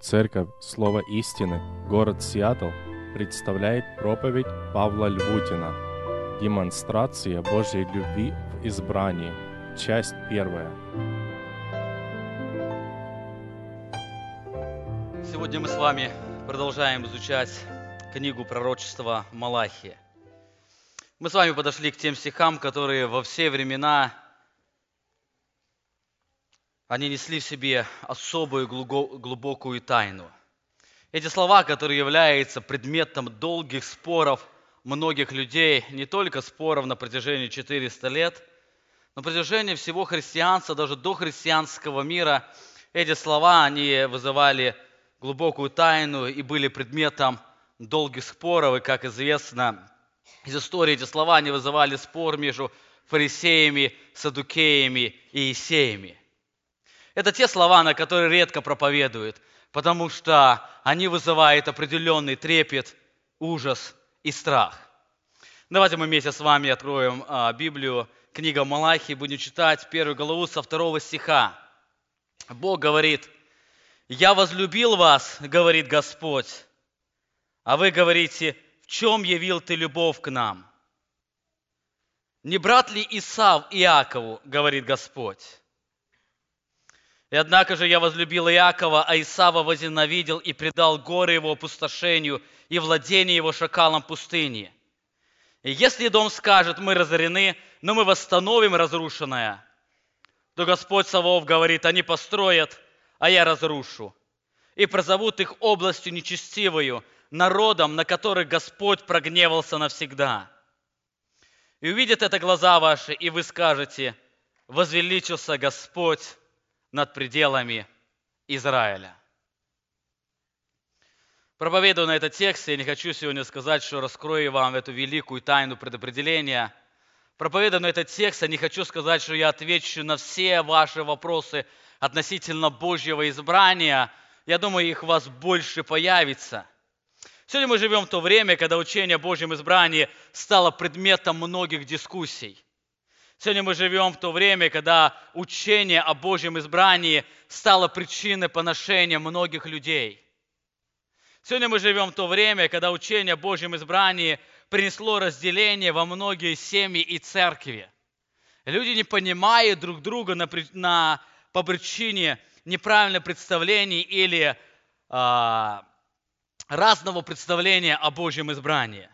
Церковь Слово Истины, город Сиэтл, представляет проповедь Павла Львутина «Демонстрация Божьей любви в избрании», часть первая. Сегодня мы с вами продолжаем изучать книгу пророчества Малахия. Мы с вами подошли к тем стихам, которые во все времена они несли в себе особую глубокую тайну. Эти слова, которые являются предметом долгих споров многих людей, не только споров на протяжении 400 лет, на протяжении всего христианства, даже до христианского мира, эти слова, они вызывали глубокую тайну и были предметом долгих споров. И, как известно из истории, эти слова, они вызывали спор между фарисеями, садукеями и исеями – это те слова, на которые редко проповедуют, потому что они вызывают определенный трепет, ужас и страх. Давайте мы вместе с вами откроем а, Библию, книга Малахии, будем читать первую главу со второго стиха. Бог говорит, «Я возлюбил вас, — говорит Господь, — а вы говорите, в чем явил ты любовь к нам? Не брат ли Исав Иакову, — говорит Господь, и однако же я возлюбил Иакова, а Исава возненавидел и предал горы его опустошению и владение его шакалом пустыни. И если дом скажет, мы разорены, но мы восстановим разрушенное, то Господь Савов говорит, они построят, а я разрушу. И прозовут их областью нечестивою, народом, на который Господь прогневался навсегда. И увидят это глаза ваши, и вы скажете, возвеличился Господь над пределами Израиля. Проповедуя на этот текст, я не хочу сегодня сказать, что раскрою вам эту великую тайну предопределения. Проповедуя на этот текст, я не хочу сказать, что я отвечу на все ваши вопросы относительно Божьего избрания. Я думаю, их у вас больше появится. Сегодня мы живем в то время, когда учение о Божьем избрании стало предметом многих дискуссий. Сегодня мы живем в то время, когда учение о Божьем избрании стало причиной поношения многих людей. Сегодня мы живем в то время, когда учение о Божьем избрании принесло разделение во многие семьи и церкви. Люди не понимают друг друга на, на, по причине неправильного представления или а, разного представления о Божьем избрании.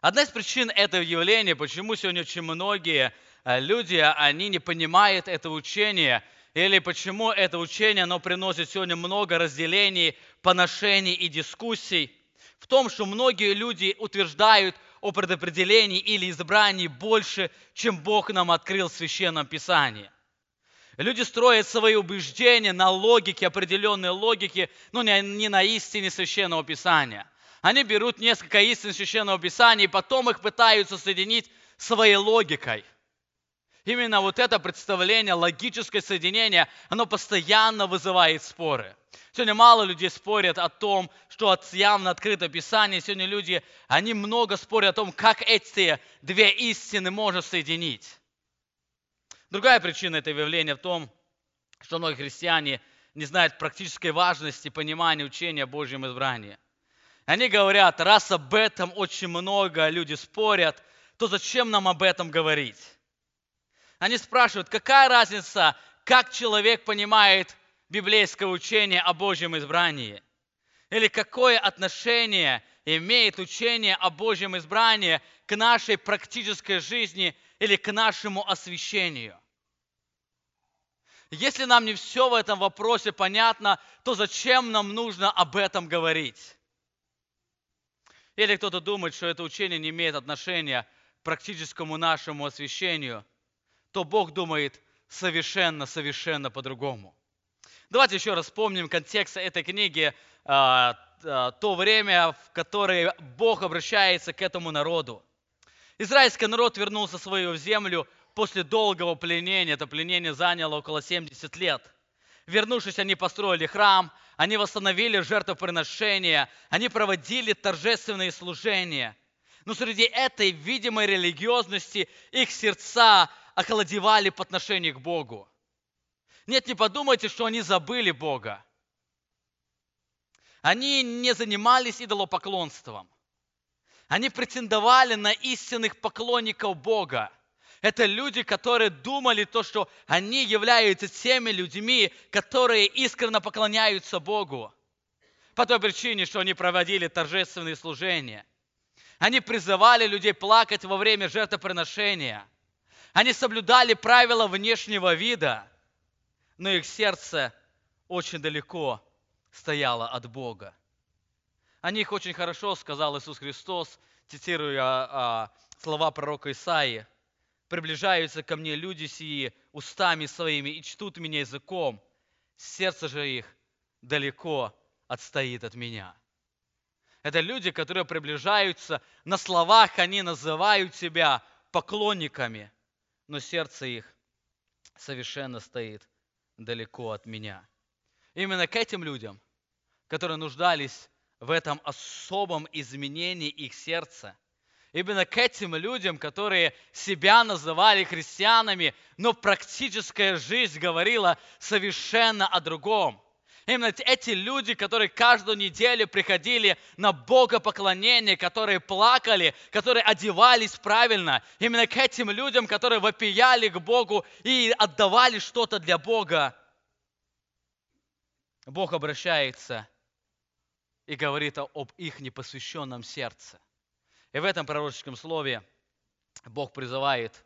Одна из причин этого явления, почему сегодня очень многие э, люди, они не понимают это учение, или почему это учение, оно приносит сегодня много разделений, поношений и дискуссий, в том, что многие люди утверждают о предопределении или избрании больше, чем Бог нам открыл в Священном Писании. Люди строят свои убеждения на логике, определенной логике, но не на истине Священного Писания. Они берут несколько истин Священного Писания и потом их пытаются соединить своей логикой. Именно вот это представление, логическое соединение, оно постоянно вызывает споры. Сегодня мало людей спорят о том, что от явно открыто Писание. Сегодня люди, они много спорят о том, как эти две истины можно соединить. Другая причина этого явления в том, что многие христиане не знают практической важности понимания учения о Божьем избрании – они говорят, раз об этом очень много люди спорят, то зачем нам об этом говорить? Они спрашивают, какая разница, как человек понимает библейское учение о Божьем избрании? Или какое отношение имеет учение о Божьем избрании к нашей практической жизни или к нашему освящению? Если нам не все в этом вопросе понятно, то зачем нам нужно об этом говорить? Или кто-то думает, что это учение не имеет отношения к практическому нашему освящению, то Бог думает совершенно-совершенно по-другому. Давайте еще раз вспомним контекст этой книги, а, а, то время, в которое Бог обращается к этому народу. Израильский народ вернулся в свою землю после долгого пленения. Это пленение заняло около 70 лет. Вернувшись, они построили храм, они восстановили жертвоприношения, они проводили торжественные служения. Но среди этой видимой религиозности их сердца охладевали по отношению к Богу. Нет, не подумайте, что они забыли Бога. Они не занимались идолопоклонством. Они претендовали на истинных поклонников Бога. Это люди, которые думали то, что они являются теми людьми, которые искренне поклоняются Богу. По той причине, что они проводили торжественные служения. Они призывали людей плакать во время жертвоприношения. Они соблюдали правила внешнего вида, но их сердце очень далеко стояло от Бога. О них очень хорошо сказал Иисус Христос, цитируя а, слова пророка Исаии. «Приближаются ко мне люди сии устами своими и чтут меня языком, сердце же их далеко отстоит от меня». Это люди, которые приближаются, на словах они называют себя поклонниками, но сердце их совершенно стоит далеко от меня. Именно к этим людям, которые нуждались в этом особом изменении их сердца, именно к этим людям, которые себя называли христианами, но практическая жизнь говорила совершенно о другом – Именно эти люди, которые каждую неделю приходили на богопоклонение, которые плакали, которые одевались правильно. Именно к этим людям, которые вопияли к Богу и отдавали что-то для Бога. Бог обращается и говорит об их непосвященном сердце. И в этом пророческом слове Бог призывает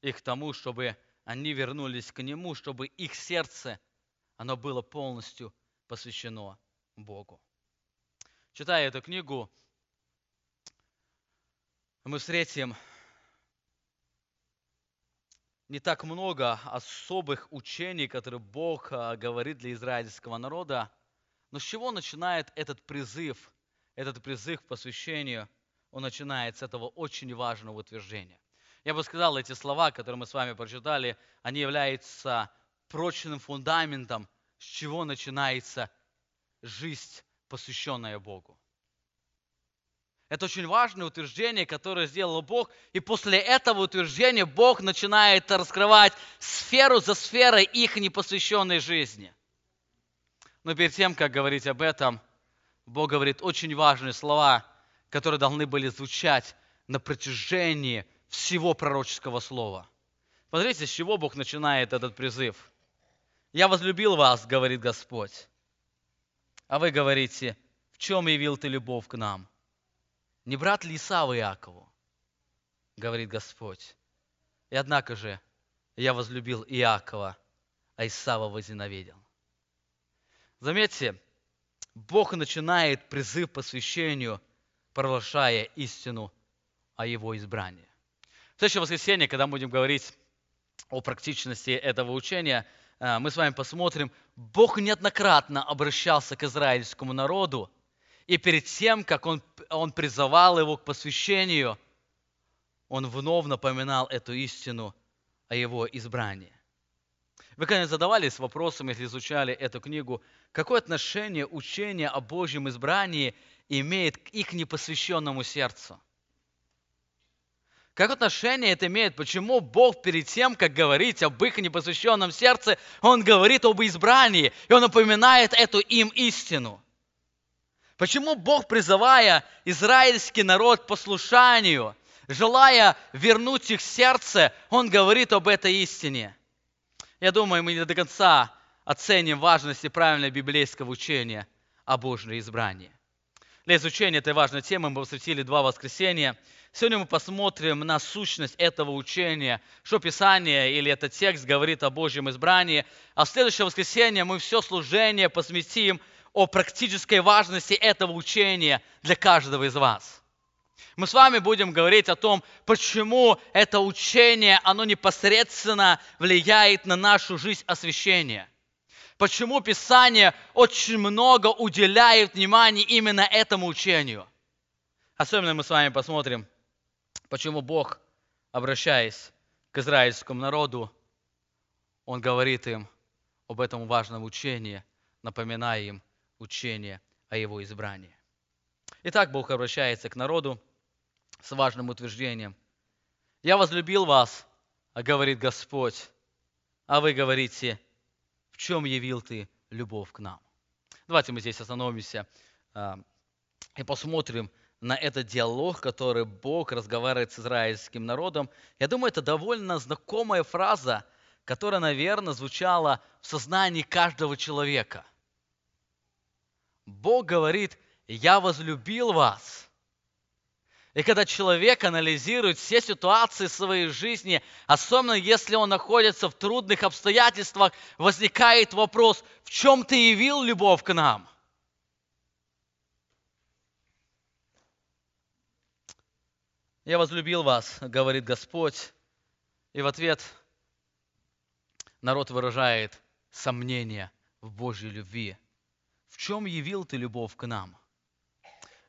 их к тому, чтобы они вернулись к Нему, чтобы их сердце – оно было полностью посвящено Богу. Читая эту книгу, мы встретим не так много особых учений, которые Бог а, говорит для израильского народа. Но с чего начинает этот призыв, этот призыв к посвящению? Он начинает с этого очень важного утверждения. Я бы сказал, эти слова, которые мы с вами прочитали, они являются прочным фундаментом, с чего начинается жизнь, посвященная Богу. Это очень важное утверждение, которое сделал Бог. И после этого утверждения Бог начинает раскрывать сферу за сферой их непосвященной жизни. Но перед тем, как говорить об этом, Бог говорит очень важные слова, которые должны были звучать на протяжении всего пророческого слова. Смотрите, с чего Бог начинает этот призыв – я возлюбил вас, говорит Господь. А вы говорите, в чем явил ты любовь к нам? Не брат ли Исава Иакову? Говорит Господь. И однако же я возлюбил Иакова, а Исава возненавидел. Заметьте, Бог начинает призыв посвящению, провозглашая истину о Его избрании. В следующее воскресенье, когда будем говорить о практичности этого учения – Э, мы с вами посмотрим, Бог неоднократно обращался к израильскому народу, и перед тем, как он, он призывал его к посвящению, он вновь напоминал эту истину о его избрании. Вы, конечно, задавались вопросом, если изучали эту книгу, какое отношение учение о Божьем избрании имеет к их непосвященному сердцу? Как отношение это имеет? Почему Бог перед тем, как говорить об их непосвященном сердце, Он говорит об избрании, и Он напоминает эту им истину? Почему Бог, призывая израильский народ к послушанию, желая вернуть их сердце, Он говорит об этой истине? Я думаю, мы не до конца оценим важность и правильное библейского учения о Божьем избрании. Для изучения этой важной темы мы посвятили два воскресенья – Сегодня мы посмотрим на сущность этого учения, что Писание или этот текст говорит о Божьем избрании. А в следующее воскресенье мы все служение посвятим о практической важности этого учения для каждого из вас. Мы с вами будем говорить о том, почему это учение, оно непосредственно влияет на нашу жизнь освящения. Почему Писание очень много уделяет внимания именно этому учению. Особенно мы с вами посмотрим Почему Бог, обращаясь к израильскому народу, Он говорит им об этом важном учении, напоминая им учение о Его избрании. Итак, Бог обращается к народу с важным утверждением. «Я возлюбил вас, говорит Господь, а вы говорите, в чем явил ты любовь к нам?» Давайте мы здесь остановимся а, и посмотрим на этот диалог, который Бог разговаривает с израильским народом. Я думаю, это довольно знакомая фраза, которая, наверное, звучала в сознании каждого человека. Бог говорит, я возлюбил вас – и когда человек анализирует все ситуации своей жизни, особенно если он находится в трудных обстоятельствах, возникает вопрос, в чем ты явил любовь к нам? Я возлюбил вас, говорит Господь. И в ответ народ выражает сомнение в Божьей любви. В чем явил ты любовь к нам?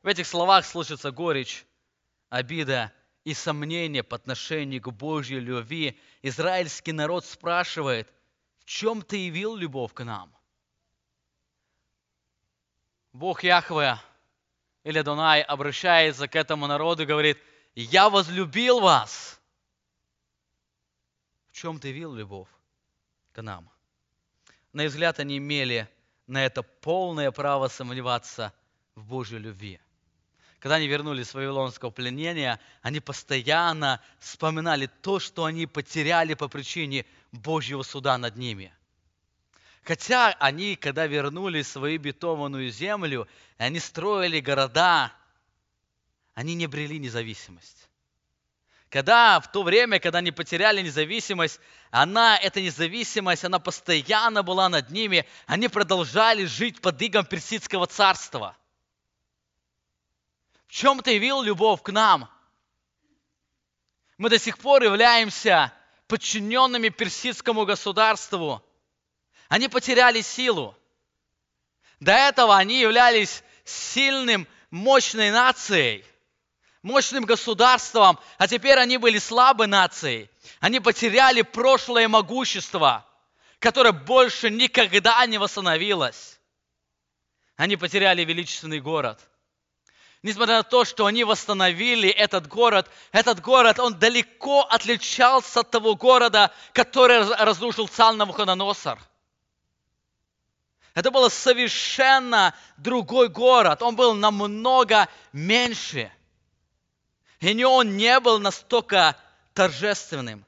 В этих словах слышится горечь, обида и сомнение по отношению к Божьей любви, израильский народ спрашивает, в чем ты явил любовь к нам? Бог Яхве или Дунай обращается к этому народу и говорит, я возлюбил вас. В чем ты явил любовь к нам? На их взгляд, они имели на это полное право сомневаться в Божьей любви когда они вернулись с Вавилонского пленения, они постоянно вспоминали то, что они потеряли по причине Божьего суда над ними. Хотя они, когда вернулись в свою бетованную землю, и они строили города, они не брели независимость. Когда в то время, когда они потеряли независимость, она, эта независимость, она постоянно была над ними, они продолжали жить под игом персидского царства – в чем ты явил любовь к нам? Мы до сих пор являемся подчиненными персидскому государству. Они потеряли силу. До этого они являлись сильным, мощной нацией, мощным государством, а теперь они были слабой нацией. Они потеряли прошлое могущество, которое больше никогда не восстановилось. Они потеряли величественный город – Несмотря на то, что они восстановили этот город, этот город, он далеко отличался от того города, который разрушил царь Навуходоносор. Это был совершенно другой город. Он был намного меньше. И не он не был настолько торжественным.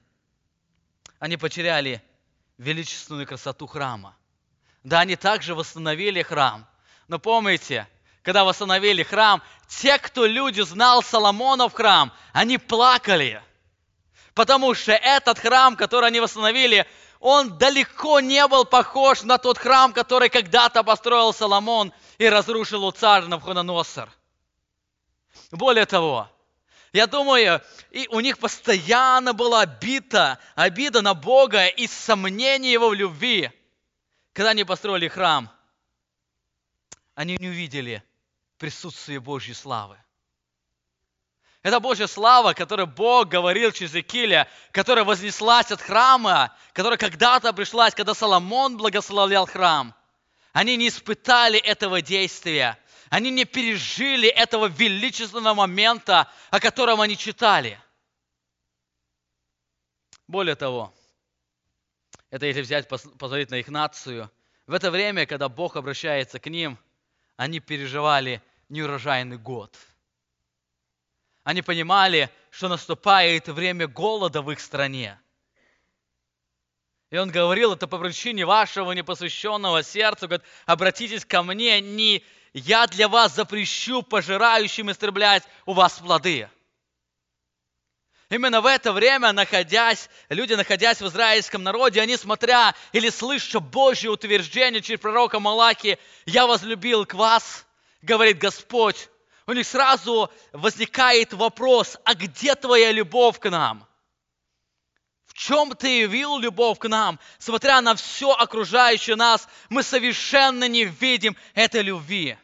Они потеряли величественную красоту храма. Да, они также восстановили храм. Но помните, когда восстановили храм, те, кто люди знал Соломонов храм, они плакали. Потому что этот храм, который они восстановили, он далеко не был похож на тот храм, который когда-то построил Соломон и разрушил у царя Навходоносор. Более того, я думаю, и у них постоянно была обида, обида на Бога и сомнение его в любви. Когда они построили храм, они не увидели присутствие Божьей славы. Это Божья слава, которую Бог говорил через Экиля, которая вознеслась от храма, которая когда-то пришлась, когда Соломон благословлял храм. Они не испытали этого действия. Они не пережили этого величественного момента, о котором они читали. Более того, это если взять, посмотреть на их нацию, в это время, когда Бог обращается к ним, они переживали неурожайный год. Они понимали, что наступает время голода в их стране. И он говорил это по причине вашего непосвященного сердца. Говорит, обратитесь ко мне, не я для вас запрещу пожирающим истреблять у вас плоды. Именно в это время, находясь, люди, находясь в израильском народе, они, смотря или слыша Божье утверждение через пророка Малаки, «Я возлюбил к вас», говорит Господь, у них сразу возникает вопрос, а где твоя любовь к нам? В чем ты явил любовь к нам? Смотря на все окружающее нас, мы совершенно не видим этой любви.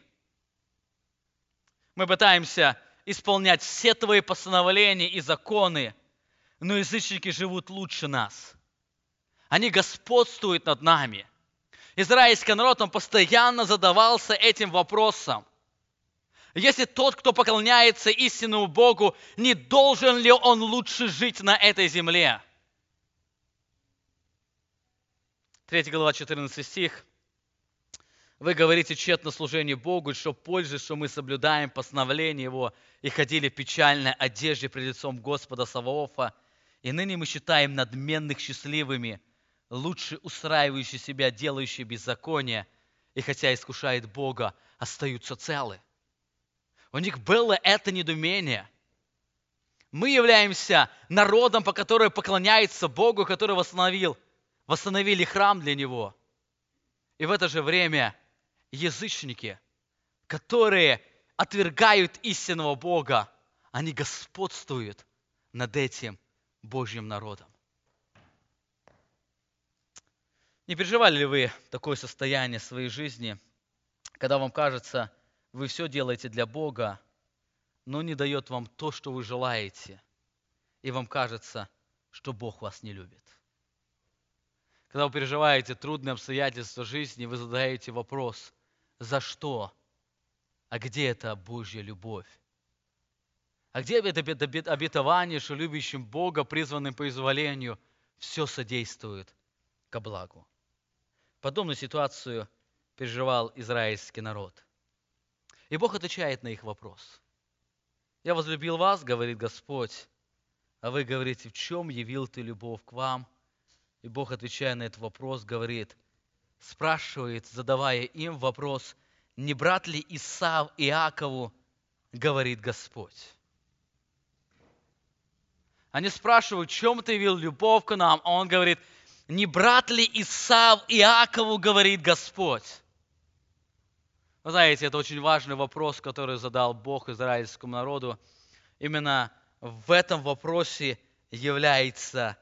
Мы пытаемся исполнять все твои постановления и законы, но язычники живут лучше нас. Они господствуют над нами – израильский народ, он постоянно задавался этим вопросом. Если тот, кто поклоняется истинному Богу, не должен ли он лучше жить на этой земле? 3 глава, 14 стих. Вы говорите тщетно служение Богу, что пользы, что мы соблюдаем постановление Его и ходили в печальной одежде пред лицом Господа Саваофа, и ныне мы считаем надменных счастливыми, лучше устраивающие себя, делающие беззаконие, и хотя искушает Бога, остаются целы. У них было это недумение. Мы являемся народом, по которому поклоняется Богу, который восстановил, восстановили храм для Него. И в это же время – язычники, которые отвергают истинного Бога, они господствуют над этим Божьим народом. Не переживали ли вы такое состояние своей жизни, когда вам кажется, вы все делаете для Бога, но не дает вам то, что вы желаете, и вам кажется, что Бог вас не любит? Когда вы переживаете трудные обстоятельства жизни, вы задаете вопрос, за что? А где эта Божья любовь? А где это обетование, что любящим Бога, призванным по изволению, все содействует ко благу? Подобную ситуацию переживал израильский народ. И Бог отвечает на их вопрос. «Я возлюбил вас, — говорит Господь, — а вы говорите, в чем явил ты любовь к вам?» И Бог, отвечая на этот вопрос, говорит – спрашивает, задавая им вопрос, не брат ли Исав Иакову, говорит Господь. Они спрашивают, в чем ты вел любовь к нам, а он говорит, не брат ли Исав Иакову, говорит Господь. Вы знаете, это очень важный вопрос, который задал Бог израильскому народу. Именно в этом вопросе является,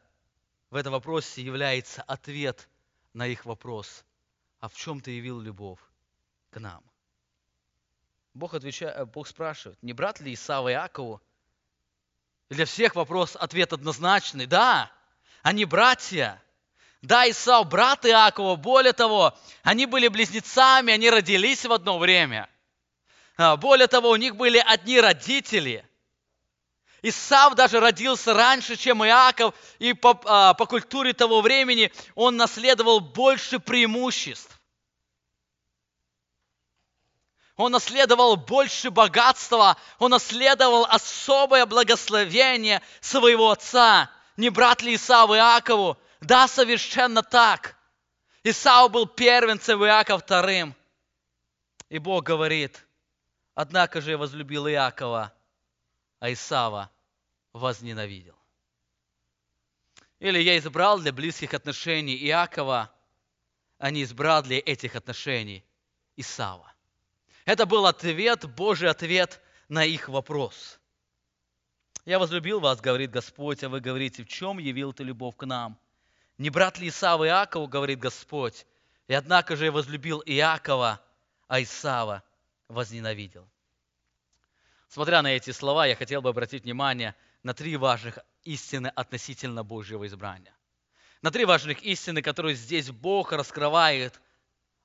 в этом вопросе является ответ на их вопрос а в чем ты явил любовь к нам? Бог, отвечает, э, Бог спрашивает, не брат ли Исава Иакову? И для всех вопрос, ответ однозначный. Да, они братья. Да, Исав брат Иакова. Более того, они были близнецами, они родились в одно время. А, более того, у них были одни родители. Исав даже родился раньше, чем Иаков, и по, а, по культуре того времени он наследовал больше преимуществ. Он наследовал больше богатства, он наследовал особое благословение своего отца. Не брат ли Исав Иакову? Да, совершенно так. Исав был первенцем, Иаков вторым. И Бог говорит, однако же я возлюбил Иакова, а Исава возненавидел. Или я избрал для близких отношений Иакова, а не избрал для этих отношений Исава. Это был ответ, Божий ответ на их вопрос. «Я возлюбил вас, говорит Господь, а вы говорите, в чем явил ты любовь к нам? Не брат ли Исава Иакову, говорит Господь, и однако же я возлюбил Иакова, а Исава возненавидел». Смотря на эти слова, я хотел бы обратить внимание на три важных истины относительно Божьего избрания. На три важных истины, которые здесь Бог раскрывает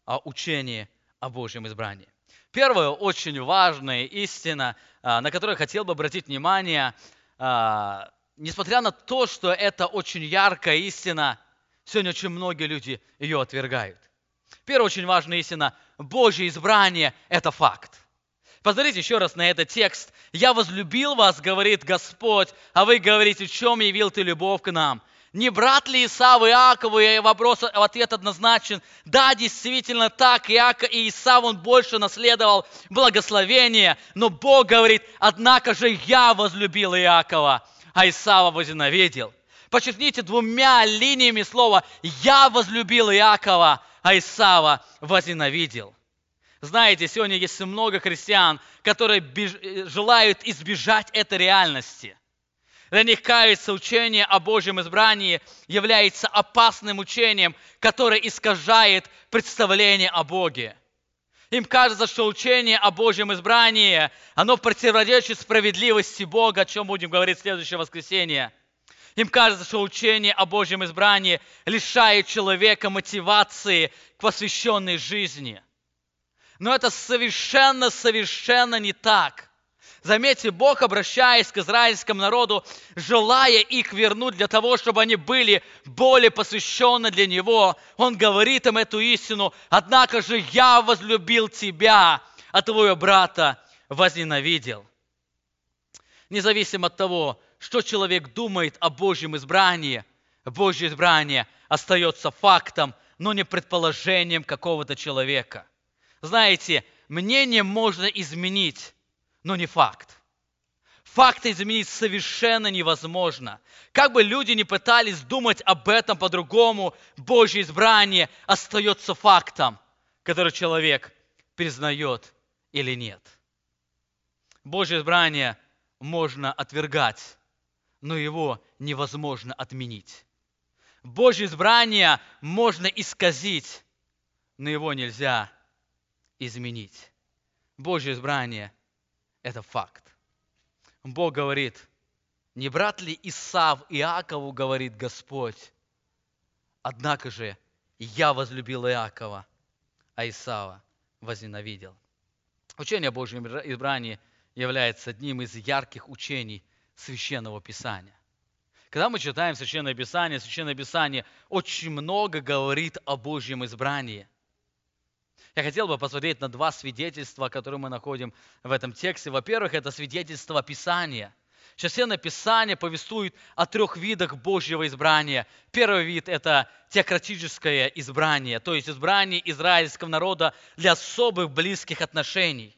о учении о Божьем избрании. Первая очень важная истина, а, на которую хотел бы обратить внимание, а, несмотря на то, что это очень яркая истина, сегодня очень многие люди ее отвергают. Первая очень важная истина – Божье избрание – это факт. Посмотрите еще раз на этот текст. «Я возлюбил вас, говорит Господь, а вы говорите, в чем явил ты любовь к нам?» Не брат ли Исав Иакову? И вопрос, ответ однозначен. Да, действительно так. Иаков и Исав, он больше наследовал благословение. Но Бог говорит, однако же я возлюбил Иакова, а Исава возненавидел. Подчеркните двумя линиями слова «Я возлюбил Иакова, а Исава возненавидел». Знаете, сегодня есть много христиан, которые желают избежать этой реальности. Для них кается учение о Божьем избрании является опасным учением, которое искажает представление о Боге. Им кажется, что учение о Божьем избрании, оно противоречит справедливости Бога, о чем будем говорить в следующее воскресенье. Им кажется, что учение о Божьем избрании лишает человека мотивации к посвященной жизни. Но это совершенно-совершенно не так. Заметьте, Бог, обращаясь к израильскому народу, желая их вернуть для того, чтобы они были более посвящены для Него, Он говорит им эту истину, «Однако же я возлюбил тебя, а твоего брата возненавидел». Независимо от того, что человек думает о Божьем избрании, Божье избрание остается фактом, но не предположением какого-то человека. Знаете, мнение можно изменить, но не факт. Факты изменить совершенно невозможно. Как бы люди не пытались думать об этом по-другому, Божье избрание остается фактом, который человек признает или нет. Божье избрание можно отвергать, но его невозможно отменить. Божье избрание можно исказить, но его нельзя изменить. Божье избрание – это факт. Бог говорит, не брат ли Исав Иакову, говорит Господь, однако же я возлюбил Иакова, а Исава возненавидел. Учение о Божьем избрании является одним из ярких учений Священного Писания. Когда мы читаем Священное Писание, Священное Писание очень много говорит о Божьем избрании – я хотел бы посмотреть на два свидетельства, которые мы находим в этом тексте. Во-первых, это свидетельство Писания. Священное Писание повествует о трех видах Божьего избрания. Первый вид – это теократическое избрание, то есть избрание израильского народа для особых близких отношений.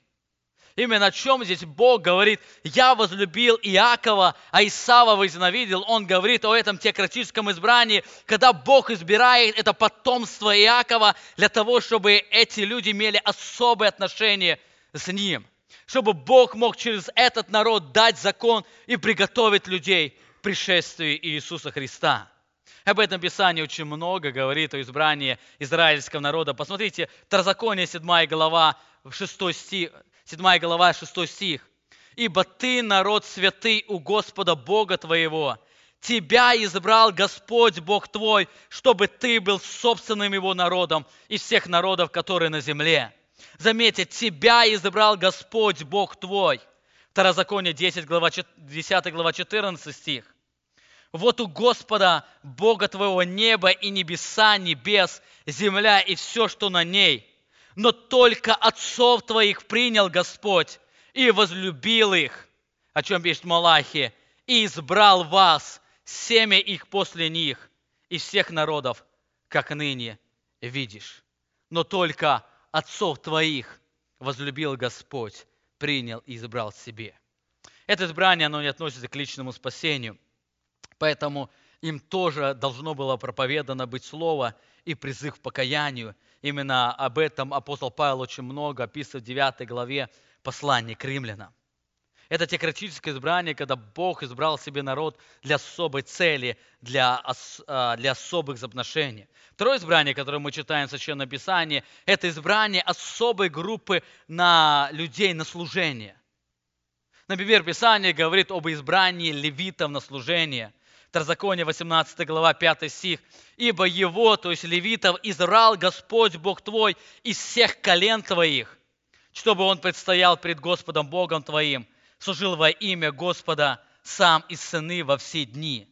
Именно о чем здесь Бог говорит, я возлюбил Иакова, а Исава возненавидел. Он говорит о этом теократическом избрании, когда Бог избирает это потомство Иакова для того, чтобы эти люди имели особые отношения с ним. Чтобы Бог мог через этот народ дать закон и приготовить людей к пришествию Иисуса Христа. Об этом Писание очень много говорит о избрании израильского народа. Посмотрите, Второзаконие, 7 глава, 6 стих, 7 глава, 6 стих. «Ибо ты народ святый у Господа Бога твоего, Тебя избрал Господь Бог твой, чтобы ты был собственным Его народом из всех народов, которые на земле. Заметьте, тебя избрал Господь Бог твой. Второзаконие 10 глава, 10 глава 14 стих. Вот у Господа, Бога твоего, небо и небеса, небес, земля и все, что на ней – но только отцов твоих принял Господь и возлюбил их, о чем пишет Малахи, и избрал вас, семя их после них, из всех народов, как ныне видишь. Но только отцов твоих возлюбил Господь, принял и избрал себе. Это избрание, оно не относится к личному спасению, поэтому им тоже должно было проповедано быть слово и призыв к покаянию, Именно об этом апостол Павел очень много описывает в 9 главе послания к римлянам. Это теократическое избрание, когда Бог избрал себе народ для особой цели, для, а, для особых отношений. Второе избрание, которое мы читаем в Священном Писании, это избрание особой группы на людей на служение. Например, Писание говорит об избрании левитов на служение – Второзаконие, 18 глава, 5 стих. «Ибо его, то есть левитов, избрал Господь Бог твой из всех колен твоих, чтобы он предстоял пред Господом Богом твоим, служил во имя Господа сам и сыны во все дни».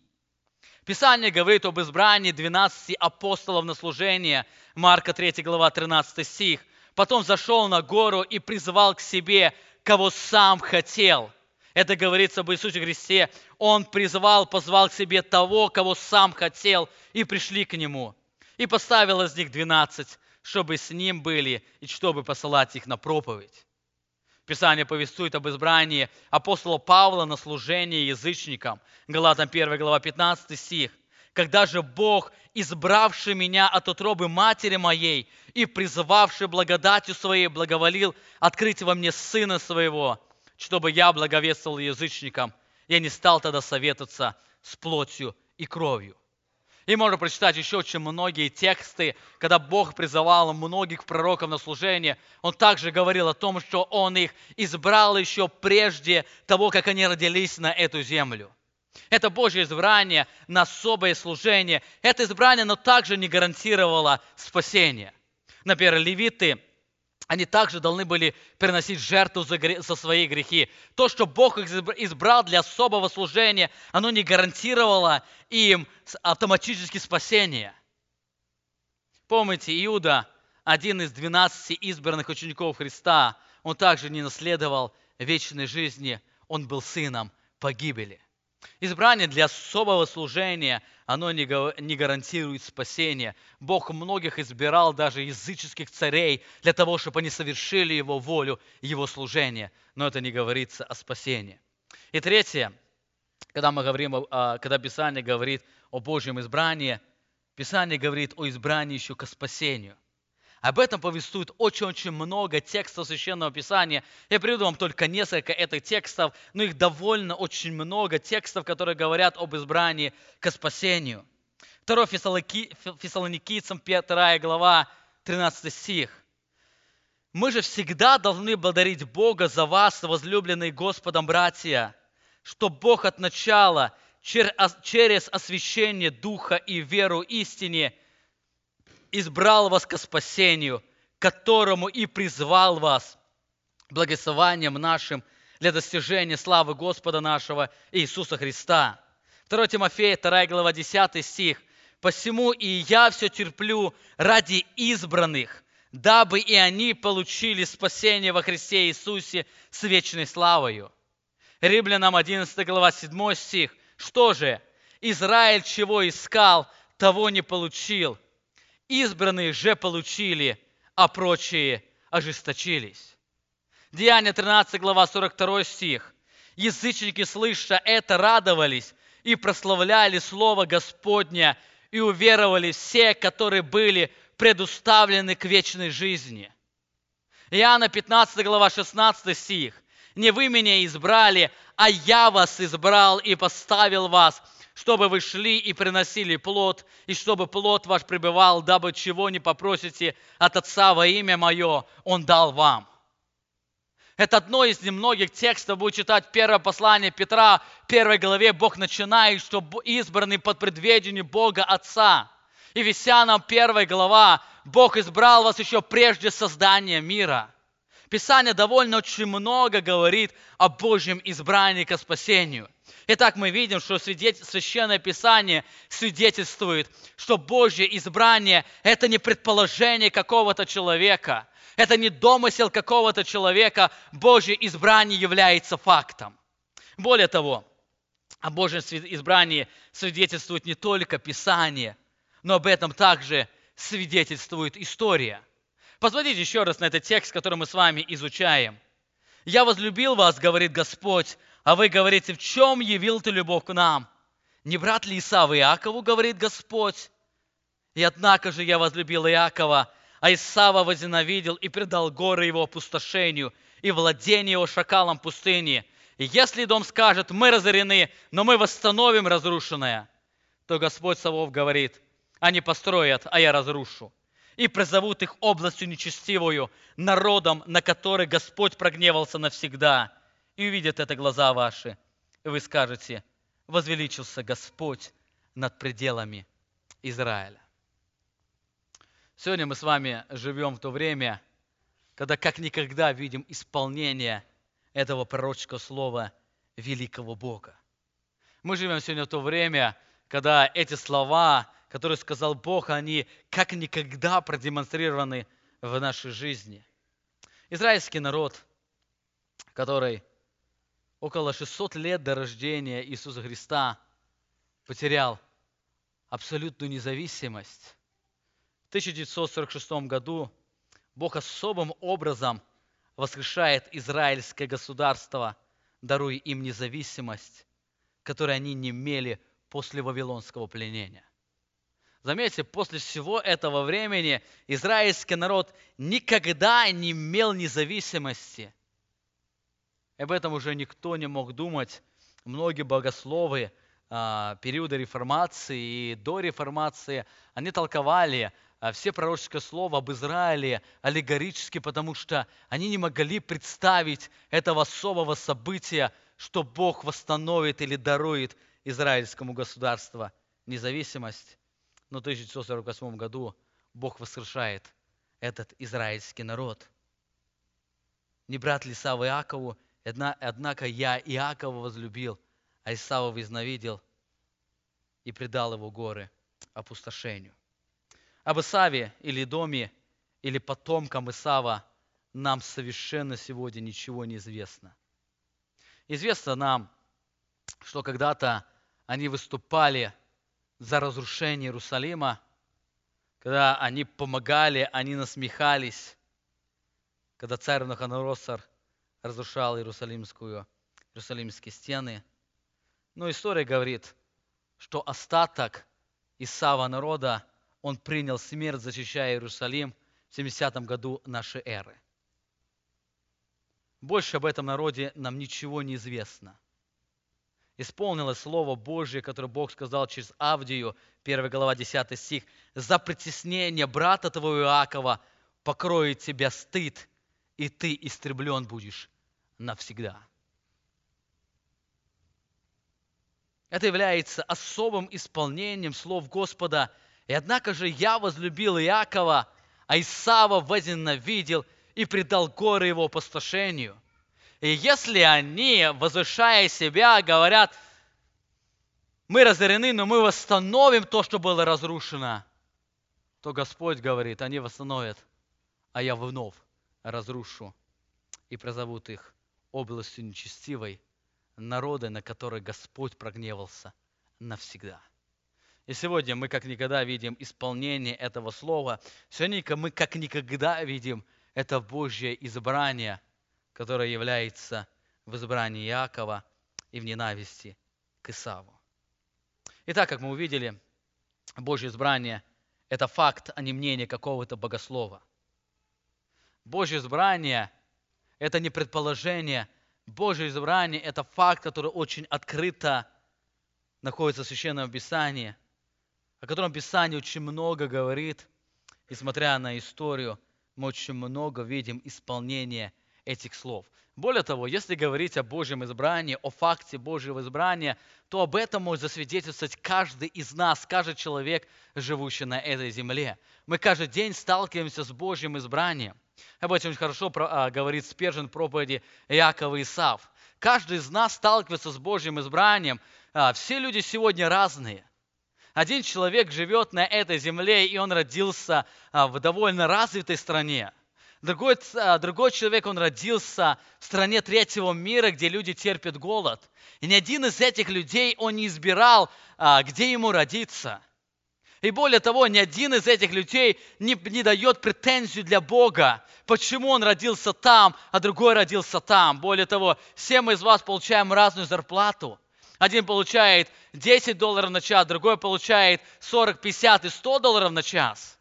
Писание говорит об избрании 12 апостолов на служение, Марка 3 глава, 13 стих. Потом зашел на гору и призвал к себе, кого сам хотел – это говорится об Иисусе Христе. Он призвал, позвал к себе того, кого сам хотел, и пришли к Нему. И поставил из них двенадцать, чтобы с Ним были, и чтобы посылать их на проповедь. Писание повествует об избрании апостола Павла на служение язычникам. Галатам 1 глава 15 стих. «Когда же Бог, избравший меня от утробы матери моей и призывавший благодатью своей, благоволил открыть во мне Сына Своего, чтобы я благовествовал язычникам, я не стал тогда советоваться с плотью и кровью. И можно прочитать еще очень многие тексты, когда Бог призывал многих пророков на служение. Он также говорил о том, что Он их избрал еще прежде того, как они родились на эту землю. Это Божье избрание на особое служение. Это избрание, но также не гарантировало спасение. Например, левиты они также должны были приносить жертву за, за свои грехи. То, что Бог их избрал для особого служения, оно не гарантировало им автоматически спасение. Помните, Иуда, один из двенадцати избранных учеников Христа, он также не наследовал вечной жизни, он был сыном погибели. Избрание для особого служения, оно не гарантирует спасение. Бог многих избирал, даже языческих царей, для того, чтобы они совершили Его волю, Его служение. Но это не говорится о спасении. И третье, когда мы говорим, когда Писание говорит о Божьем избрании, Писание говорит о избрании еще к спасению – об этом повествует очень-очень много текстов Священного Писания. Я приведу вам только несколько этих текстов, но их довольно очень много текстов, которые говорят об избрании к спасению. 2 Фессалоникийцам 2 глава, 13 стих. «Мы же всегда должны благодарить Бога за вас, возлюбленные Господом братья, что Бог от начала через освящение Духа и веру истине – избрал вас к спасению, которому и призвал вас благословением нашим для достижения славы Господа нашего Иисуса Христа. 2 Тимофея, 2 глава, 10 стих. «Посему и я все терплю ради избранных, дабы и они получили спасение во Христе Иисусе с вечной славою». Римлянам 11 глава, 7 стих. «Что же? Израиль чего искал, того не получил, избранные же получили, а прочие ожесточились. Деяние 13 глава 42 стих. Язычники, слыша это, радовались и прославляли Слово Господня, и уверовали все, которые были предуставлены к вечной жизни. Иоанна 15 глава 16 стих. «Не вы меня избрали, а я вас избрал и поставил вас, чтобы вы шли и приносили плод, и чтобы плод ваш пребывал, дабы чего не попросите от Отца во имя Мое, Он дал вам. Это одно из немногих текстов, будет читать первое послание Петра, в первой главе Бог начинает, что избранный под предведением Бога Отца. И Весянам первая глава, Бог избрал вас еще прежде создания мира. Писание довольно очень много говорит о Божьем избрании к спасению – Итак, мы видим, что Священное Писание свидетельствует, что Божье избрание – это не предположение какого-то человека, это не домысел какого-то человека, Божье избрание является фактом. Более того, о Божьем избрании свидетельствует не только Писание, но об этом также свидетельствует история. Посмотрите еще раз на этот текст, который мы с вами изучаем. «Я возлюбил вас, говорит Господь, а вы говорите, в чем явил ты любовь к нам? Не брат ли Исава Иакову, говорит Господь? И однако же я возлюбил Иакова, а Исава возненавидел и предал горы его опустошению и владение его шакалом пустыни. И если дом скажет, мы разорены, но мы восстановим разрушенное, то Господь Савов говорит, они построят, а я разрушу. И призовут их областью нечестивую, народом, на который Господь прогневался навсегда – и увидят это глаза ваши, и вы скажете, возвеличился Господь над пределами Израиля. Сегодня мы с вами живем в то время, когда как никогда видим исполнение этого пророческого слова великого Бога. Мы живем сегодня в то время, когда эти слова, которые сказал Бог, они как никогда продемонстрированы в нашей жизни. Израильский народ, который около 600 лет до рождения Иисуса Христа потерял абсолютную независимость. В 1946 году Бог особым образом воскрешает израильское государство, даруя им независимость, которую они не имели после Вавилонского пленения. Заметьте, после всего этого времени израильский народ никогда не имел независимости – об этом уже никто не мог думать. Многие богословы а, периода реформации и до реформации, они толковали а, все пророческое слово об Израиле аллегорически, потому что они не могли представить этого особого события, что Бог восстановит или дарует израильскому государству независимость. Но в 1948 году Бог воскрешает этот израильский народ – не брат ли Исава Иакову, однако я Иакова возлюбил, а Исава возненавидел и предал его горы опустошению. Об Исаве или доме, или потомкам Исава нам совершенно сегодня ничего не известно. Известно нам, что когда-то они выступали за разрушение Иерусалима, когда они помогали, они насмехались, когда царь Наханоросар разрушал Иерусалимскую, Иерусалимские стены. Но история говорит, что остаток Исава народа, он принял смерть, защищая Иерусалим в 70 году нашей эры. Больше об этом народе нам ничего не известно. Исполнилось Слово Божье, которое Бог сказал через Авдию, 1 глава 10 стих. «За притеснение брата твоего Иакова покроет тебя стыд, и ты истреблен будешь навсегда». Это является особым исполнением слов Господа. И однако же я возлюбил Иакова, а Исава возненавидел и предал горы его опустошению. И если они, возвышая себя, говорят, мы разорены, но мы восстановим то, что было разрушено, то Господь говорит, они восстановят, а я вновь разрушу и прозовут их областью нечестивой, народы, на которые Господь прогневался навсегда. И сегодня мы как никогда видим исполнение этого слова. Сегодня мы как никогда видим это Божье избрание, которое является в избрании Иакова и в ненависти к Исаву. Итак, как мы увидели, Божье избрание – это факт, а не мнение какого-то богослова. Божье избрание – это не предположение – Божье избрание – это факт, который очень открыто находится в Священном Писании, о котором Писание очень много говорит. И смотря на историю, мы очень много видим исполнения этих слов. Более того, если говорить о Божьем избрании, о факте Божьего избрания, то об этом может засвидетельствовать каждый из нас, каждый человек, живущий на этой земле. Мы каждый день сталкиваемся с Божьим избранием – об этом очень хорошо а, говорит Спержин проповеди Иакова и Исав. Каждый из нас сталкивается с Божьим избранием. А, все люди сегодня разные. Один человек живет на этой земле, и он родился а, в довольно развитой стране. Другой, другой человек, он родился в стране третьего мира, где люди терпят голод. И ни один из этих людей, он не избирал, где ему родиться. И более того, ни один из этих людей не, не дает претензию для Бога, почему он родился там, а другой родился там. Более того, все мы из вас получаем разную зарплату. Один получает 10 долларов на час, другой получает 40, 50 и 100 долларов на час.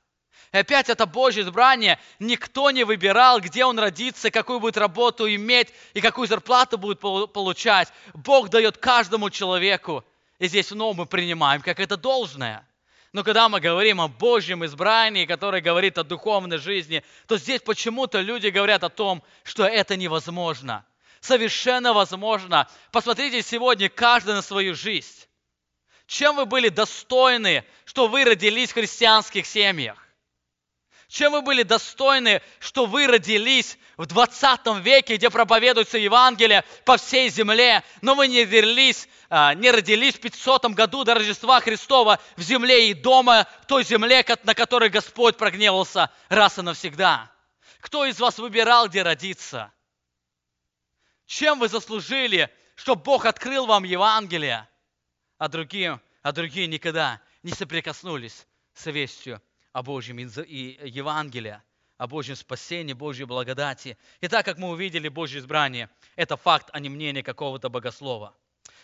И опять это Божье избрание. Никто не выбирал, где он родится, какую будет работу иметь и какую зарплату будет получать. Бог дает каждому человеку. И здесь снова мы принимаем, как это должное. Но когда мы говорим о Божьем избрании, который говорит о духовной жизни, то здесь почему-то люди говорят о том, что это невозможно. Совершенно возможно. Посмотрите сегодня каждый на свою жизнь. Чем вы были достойны, что вы родились в христианских семьях? Чем вы были достойны, что вы родились в 20 веке, где проповедуется Евангелие по всей земле, но вы не родились, а, не родились в 500 году до Рождества Христова в земле и дома, в той земле, на которой Господь прогневался раз и навсегда? Кто из вас выбирал, где родиться? Чем вы заслужили, что Бог открыл вам Евангелие, а другие, а другие никогда не соприкоснулись с вестью о Божьем и Евангелия, о Божьем спасении, Божьей благодати. И так как мы увидели Божье избрание, это факт, а не мнение какого-то богослова.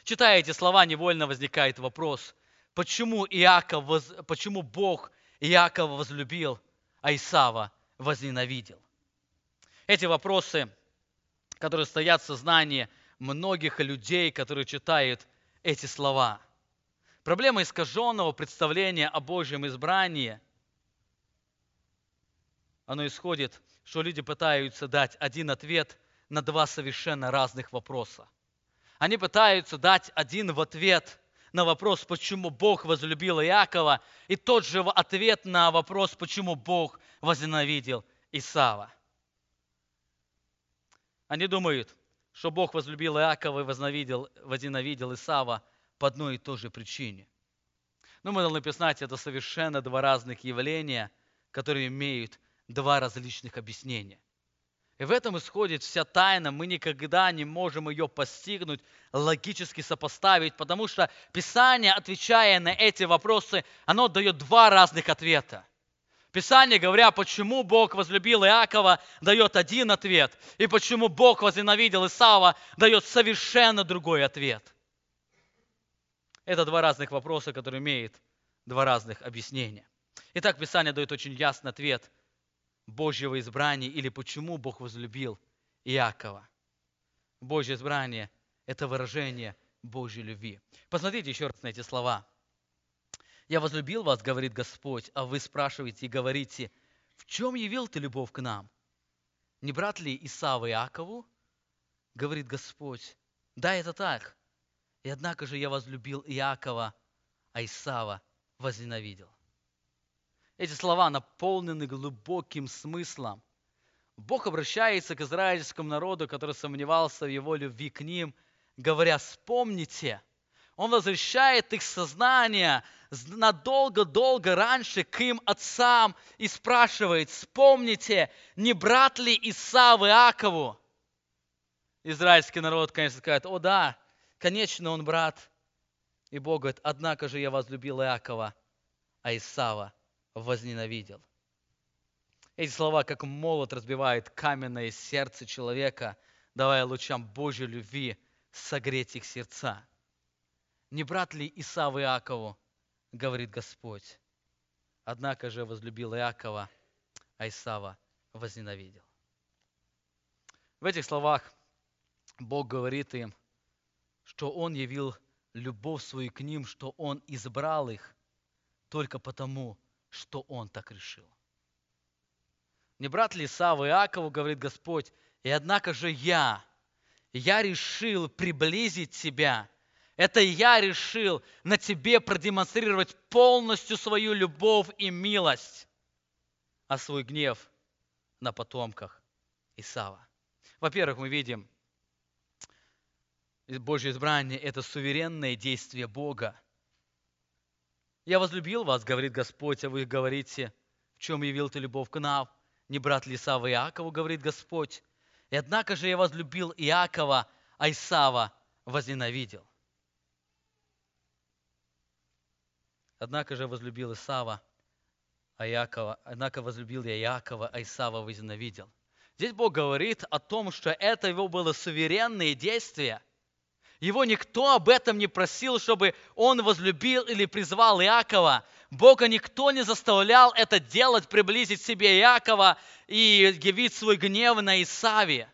Читая эти слова, невольно возникает вопрос, почему, Иаков, почему Бог Иакова возлюбил, а Исава возненавидел? Эти вопросы, которые стоят в сознании многих людей, которые читают эти слова. Проблема искаженного представления о Божьем избрании оно исходит, что люди пытаются дать один ответ на два совершенно разных вопроса. Они пытаются дать один в ответ на вопрос, почему Бог возлюбил Иакова, и тот же ответ на вопрос, почему Бог возненавидел Исава. Они думают, что Бог возлюбил Иакова и возненавидел, возненавидел Исава по одной и той же причине. Но мы должны признать, это совершенно два разных явления, которые имеют два различных объяснения. И в этом исходит вся тайна. Мы никогда не можем ее постигнуть, логически сопоставить, потому что Писание, отвечая на эти вопросы, оно дает два разных ответа. Писание, говоря, почему Бог возлюбил Иакова, дает один ответ, и почему Бог возненавидел Исава, дает совершенно другой ответ. Это два разных вопроса, которые имеют два разных объяснения. Итак, Писание дает очень ясный ответ Божьего избрания или почему Бог возлюбил Иакова. Божье избрание – это выражение Божьей любви. Посмотрите еще раз на эти слова – я возлюбил вас, говорит Господь, а вы спрашиваете и говорите, в чем явил ты любовь к нам? Не брат ли Исава Иакову? Говорит Господь, да, это так. И однако же я возлюбил Иакова, а Исава возненавидел. Эти слова наполнены глубоким смыслом. Бог обращается к израильскому народу, который сомневался в его любви к ним, говоря, вспомните – он возвращает их сознание надолго-долго раньше к им отцам и спрашивает, вспомните, не брат ли Исав Иакову? Израильский народ, конечно, скажет, о да, конечно, он брат. И Бог говорит, однако же я возлюбил Иакова, а Исава возненавидел. Эти слова, как молот, разбивают каменное сердце человека, давая лучам Божьей любви согреть их сердца. Не брат ли Исав Иакову, говорит Господь. Однако же возлюбил Иакова, а Исава возненавидел. В этих словах Бог говорит им, что Он явил любовь свою к ним, что Он избрал их только потому, что Он так решил. Не брат ли Иакову, говорит Господь, и однако же я, я решил приблизить тебя – это я решил на тебе продемонстрировать полностью свою любовь и милость, а свой гнев на потомках Исава. Во-первых, мы видим, Божье избрание – это суверенное действие Бога. «Я возлюбил вас, – говорит Господь, – а вы говорите, в чем явил ты любовь к нам? Не брат ли Исава Иакову, – говорит Господь. И однако же я возлюбил Иакова, а Исава возненавидел». Однако же возлюбил Исава, а Иакова, однако возлюбил я Иакова, а Исава возненавидел. Здесь Бог говорит о том, что это его было суверенное действие. Его никто об этом не просил, чтобы он возлюбил или призвал Иакова. Бога никто не заставлял это делать, приблизить себе Иакова и явить свой гнев на Исаве.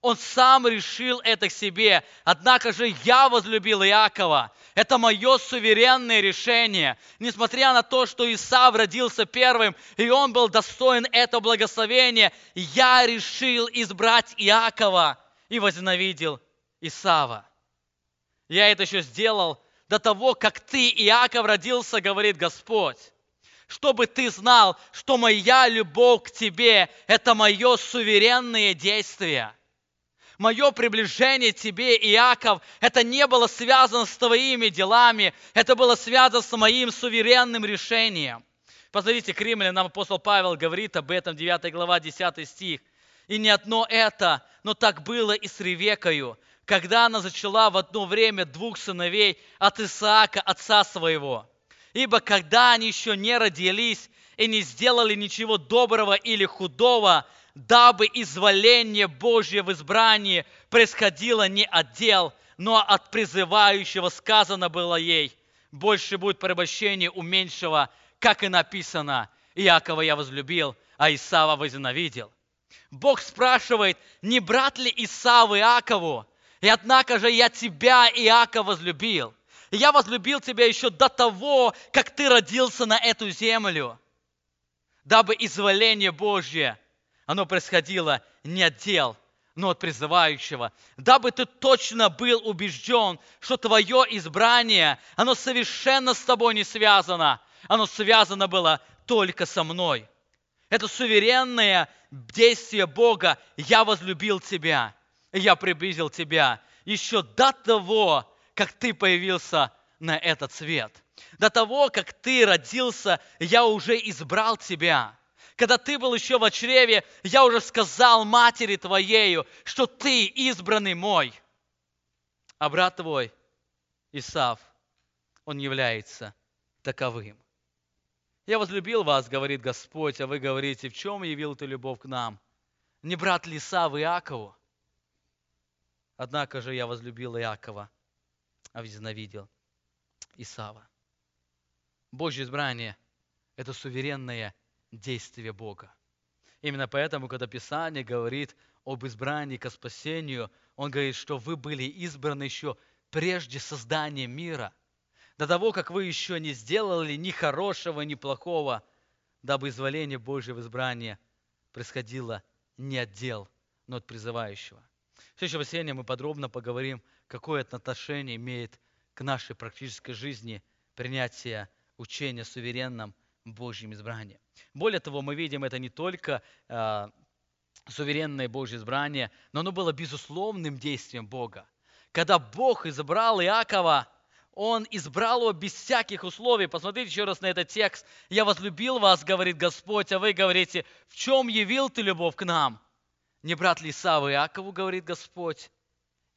Он сам решил это к себе. Однако же я возлюбил Иакова. Это мое суверенное решение. Несмотря на то, что Исав родился первым, и он был достоин этого благословения, я решил избрать Иакова и возненавидел Исава. Я это еще сделал до того, как ты, Иаков, родился, говорит Господь чтобы ты знал, что моя любовь к тебе – это мое суверенное действие мое приближение тебе, Иаков, это не было связано с твоими делами, это было связано с моим суверенным решением. Посмотрите, к римлянам нам апостол Павел говорит об этом, 9 глава, 10 стих. «И не одно это, но так было и с Ревекою, когда она зачала в одно время двух сыновей от Исаака, отца своего. Ибо когда они еще не родились и не сделали ничего доброго или худого, дабы изволение Божье в избрании происходило не от дел, но от призывающего сказано было ей, больше будет порабощение у меньшего, как и написано, Иакова я возлюбил, а Исава возненавидел. Бог спрашивает, не брат ли Исав Иакову? И однако же я тебя, Иаков, возлюбил. И я возлюбил тебя еще до того, как ты родился на эту землю, дабы изволение Божье оно происходило не от дел, но от призывающего, дабы ты точно был убежден, что твое избрание, оно совершенно с тобой не связано, оно связано было только со мной. Это суверенное действие Бога «Я возлюбил тебя». Я приблизил тебя еще до того, как ты появился на этот свет. До того, как ты родился, я уже избрал тебя. Когда ты был еще в чреве, я уже сказал матери твоею, что ты избранный мой. А брат твой, Исав, он является таковым. Я возлюбил вас, говорит Господь, а вы говорите, в чем явил ты любовь к нам? Не брат ли Исав Иакову? Однако же я возлюбил Иакова, а возненавидел Исава. Божье избрание – это суверенное действие Бога. Именно поэтому, когда Писание говорит об избрании к спасению, он говорит, что вы были избраны еще прежде создания мира, до того, как вы еще не сделали ни хорошего, ни плохого, дабы изволение Божьего в избрание происходило не от дел, но от призывающего. В следующее воскресенье мы подробно поговорим, какое отношение имеет к нашей практической жизни принятие учения суверенном Божьем избрании. Более того, мы видим это не только э, суверенное Божье избрание, но оно было безусловным действием Бога. Когда Бог избрал Иакова, Он избрал его без всяких условий. Посмотрите еще раз на этот текст. «Я возлюбил вас, говорит Господь, а вы говорите, в чем явил ты любовь к нам?» Не брат ли Исава Иакову, говорит Господь.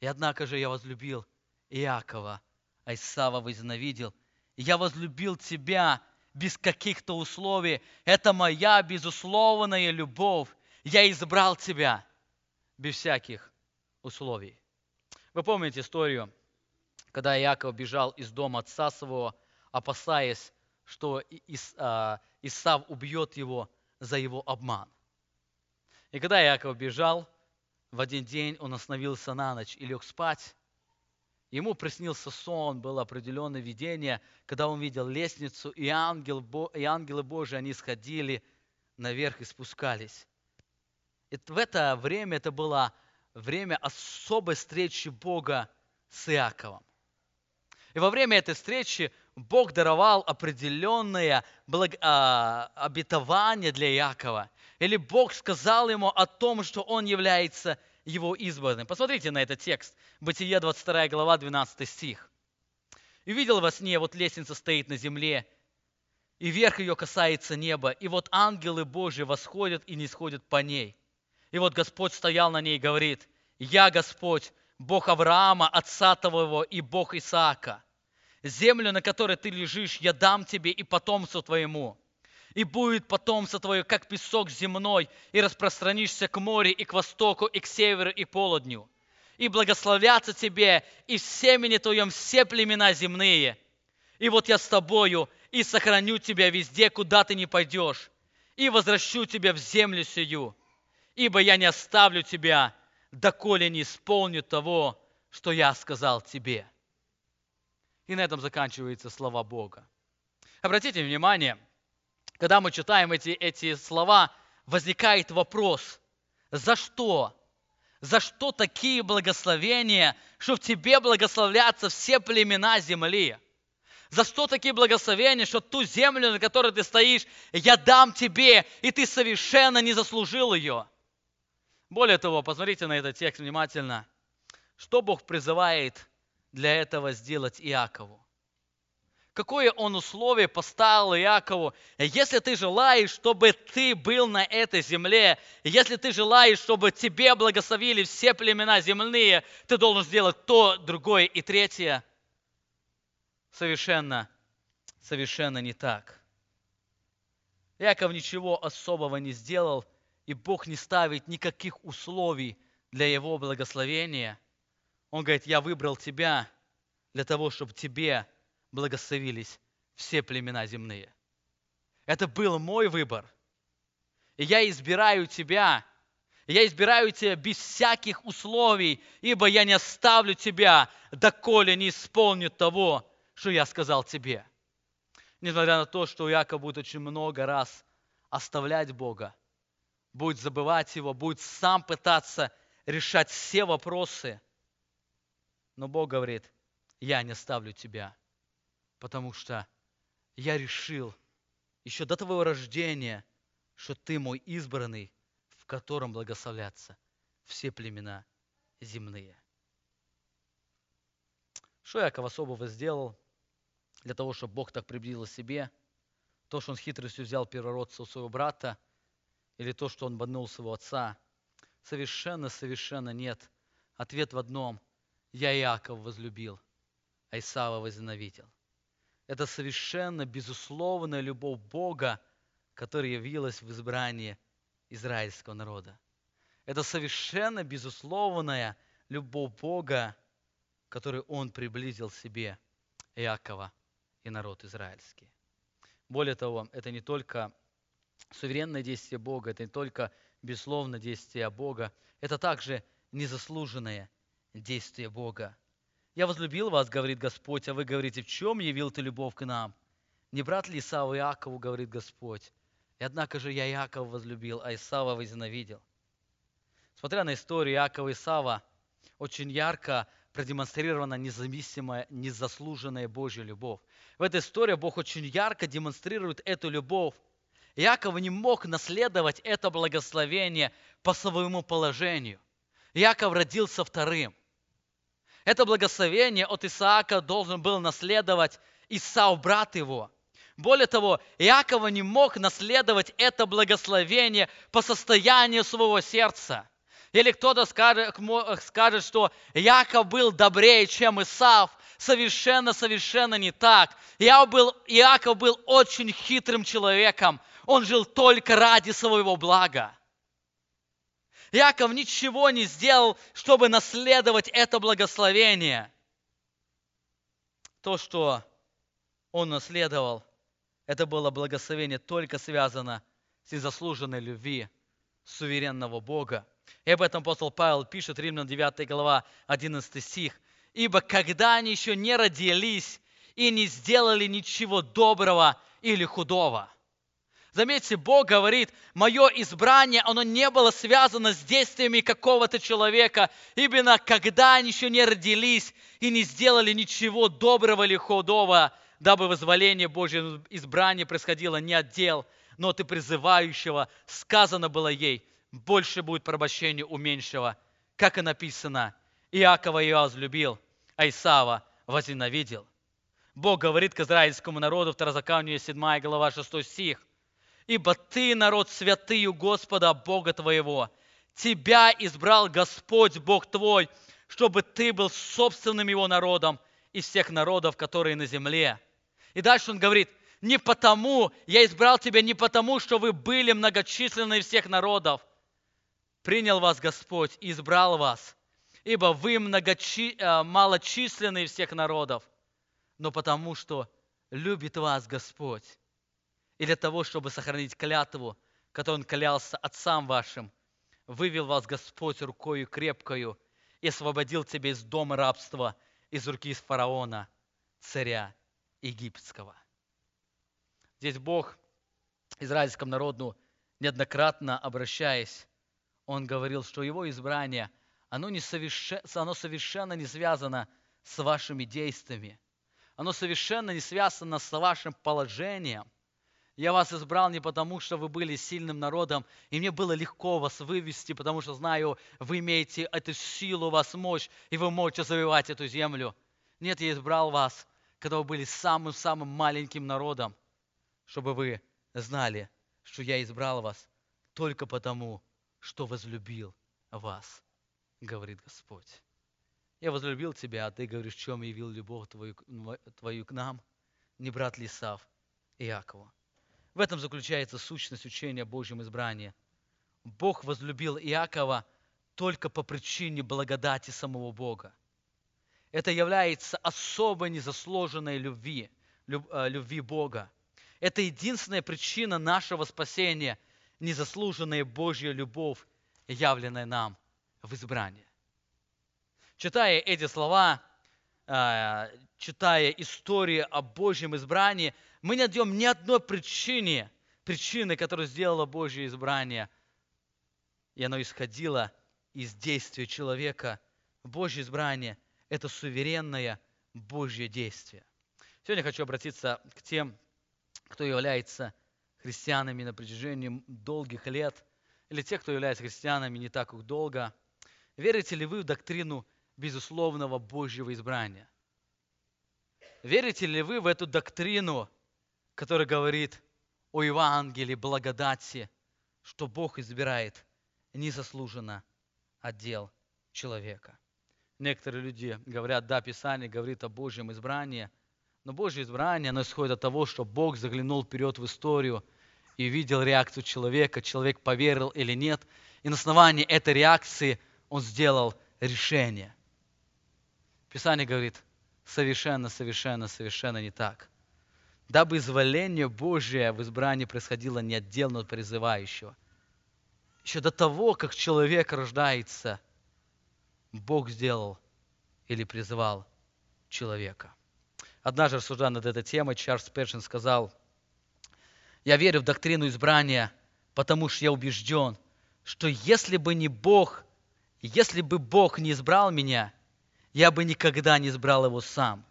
И однако же я возлюбил Иакова, а Исава возненавидел. Я возлюбил тебя без каких-то условий. Это моя безусловная любовь. Я избрал тебя без всяких условий. Вы помните историю, когда Иаков бежал из дома отца своего, опасаясь, что а, Исав убьет его за его обман. И когда Иаков бежал, в один день он остановился на ночь и лег спать. Ему приснился сон, было определенное видение, когда он видел лестницу, и, ангел, и ангелы Божии, они сходили наверх и спускались. И в это время это было время особой встречи Бога с Иаковом. И во время этой встречи Бог даровал определенное благ... а, обетование для Иакова. Или Бог сказал ему о том, что он является его избранным. Посмотрите на этот текст. Бытие 22 глава, 12 стих. «И видел во сне, вот лестница стоит на земле, и верх ее касается неба, и вот ангелы Божьи восходят и не сходят по ней. И вот Господь стоял на ней и говорит, «Я Господь, Бог Авраама, отца твоего, и Бог Исаака. Землю, на которой ты лежишь, я дам тебе и потомцу твоему. И будет потомство твое, как песок земной, и распространишься к морю, и к востоку, и к северу, и полудню. И благословятся тебе, и в семени твоем все племена земные. И вот я с тобою, и сохраню тебя везде, куда ты не пойдешь, и возвращу тебя в землю сию, ибо я не оставлю тебя, доколе не исполню того, что я сказал тебе». И на этом заканчиваются слова Бога. Обратите внимание, когда мы читаем эти, эти слова, возникает вопрос, за что? За что такие благословения, что в тебе благословлятся все племена земли? За что такие благословения, что ту землю, на которой ты стоишь, я дам тебе, и ты совершенно не заслужил ее? Более того, посмотрите на этот текст внимательно. Что Бог призывает для этого сделать Иакову? Какое он условие поставил Иакову? Если ты желаешь, чтобы ты был на этой земле, если ты желаешь, чтобы тебе благословили все племена земные, ты должен сделать то, другое и третье. Совершенно, совершенно не так. Иаков ничего особого не сделал, и Бог не ставит никаких условий для его благословения. Он говорит, я выбрал тебя для того, чтобы тебе благословились все племена земные. Это был мой выбор. И я избираю тебя. Я избираю тебя без всяких условий, ибо я не оставлю тебя, доколе не исполню того, что я сказал тебе. Несмотря на то, что Яков будет очень много раз оставлять Бога, будет забывать Его, будет сам пытаться решать все вопросы. Но Бог говорит, я не оставлю тебя, потому что я решил еще до твоего рождения, что ты мой избранный, в котором благословлятся все племена земные. Что Яков особого сделал для того, чтобы Бог так приблизил себе? То, что он хитростью взял первородца у своего брата, или то, что он боднул своего отца? Совершенно-совершенно нет. Ответ в одном. Я Иаков возлюбил, а Исава возненавидел. Это совершенно безусловная любовь Бога, которая явилась в избрании израильского народа. Это совершенно безусловная любовь Бога, которую Он приблизил себе Иакова и народ израильский. Более того, это не только суверенное действие Бога, это не только безусловно действие Бога, это также незаслуженное действие Бога. «Я возлюбил вас, — говорит Господь, — а вы говорите, в чем явил ты любовь к нам? Не брат ли Исава Иакову, — говорит Господь, — и однако же я Иакова возлюбил, а Исава возненавидел». Смотря на историю Иакова и Исава, очень ярко продемонстрирована независимая, незаслуженная Божья любовь. В этой истории Бог очень ярко демонстрирует эту любовь. Иаков не мог наследовать это благословение по своему положению. Иаков родился вторым. Это благословение от Исаака должен был наследовать Исау, брат его. Более того, Иакова не мог наследовать это благословение по состоянию своего сердца. Или кто-то скажет, скажет, что Яков был добрее, чем Исав. Совершенно, совершенно не так. Иаков был, Иаков был очень хитрым человеком. Он жил только ради своего блага. Иаков ничего не сделал, чтобы наследовать это благословение. То, что он наследовал, это было благословение только связано с незаслуженной любви суверенного Бога. И об этом апостол Павел пишет, Римлян 9 глава, 11 стих. «Ибо когда они еще не родились и не сделали ничего доброго или худого». Заметьте, Бог говорит, мое избрание, оно не было связано с действиями какого-то человека, именно когда они еще не родились и не сделали ничего доброго или худого, дабы вызволение Божьего избрания происходило не от дел, но от и призывающего. Сказано было ей, больше будет порабощения у меньшего. Как и написано, Иакова я возлюбил, а Исава возненавидел. Бог говорит к израильскому народу, Второзаконие 7 глава 6 стих. «Ибо ты, народ святый у Господа, Бога твоего, тебя избрал Господь, Бог твой, чтобы ты был собственным его народом из всех народов, которые на земле». И дальше он говорит, не потому, я избрал тебя не потому, что вы были многочисленны из всех народов, принял вас Господь и избрал вас, ибо вы многочи... Э, малочисленны из всех народов, но потому что любит вас Господь. И для того, чтобы сохранить клятву, которую Он клялся отцам вашим, вывел вас Господь рукою крепкою и освободил тебя из дома рабства, из руки фараона, царя египетского. Здесь Бог израильскому народу неоднократно обращаясь, он говорил, что его избрание, оно, не совершенно, оно совершенно не связано с вашими действиями. Оно совершенно не связано с вашим положением. Я вас избрал не потому, что вы были сильным народом, и мне было легко вас вывести, потому что знаю, вы имеете эту силу, вас мощь, и вы можете завоевать эту землю. Нет, я избрал вас, когда вы были самым-самым маленьким народом, чтобы вы знали, что я избрал вас только потому, что возлюбил вас, говорит Господь. Я возлюбил тебя, а ты говоришь, в чем явил любовь твою, твою к нам, не брат Лисав Иакова. В этом заключается сущность учения о Божьем избрании. Бог возлюбил Иакова только по причине благодати самого Бога. Это является особой незаслуженной любви, э, любви Бога. Это единственная причина нашего спасения – незаслуженная Божья любовь, явленная нам в избрании. Читая эти слова, читая историю о Божьем избрании, мы не найдем ни одной причины, причины, которая сделала Божье избрание, и оно исходило из действия человека. Божье избрание – это суверенное Божье действие. Сегодня хочу обратиться к тем, кто является христианами на протяжении долгих лет, или те, кто является христианами не так уж долго. Верите ли вы в доктрину безусловного Божьего избрания? Верите ли вы в эту доктрину, которая говорит о Евангелии, благодати, что Бог избирает незаслуженно отдел человека? Некоторые люди говорят, да, Писание говорит о Божьем избрании, но Божье избрание, оно исходит от того, что Бог заглянул вперед в историю и видел реакцию человека, человек поверил или нет, и на основании этой реакции он сделал решение. Писание говорит, совершенно, совершенно, совершенно не так. Дабы изволение Божие в избрании происходило не отдельно от призывающего. Еще до того, как человек рождается, Бог сделал или призывал человека. Однажды, рассуждая над этой темой, Чарльз Першин сказал, «Я верю в доктрину избрания, потому что я убежден, что если бы не Бог, если бы Бог не избрал меня, я бы никогда не избрал его сам.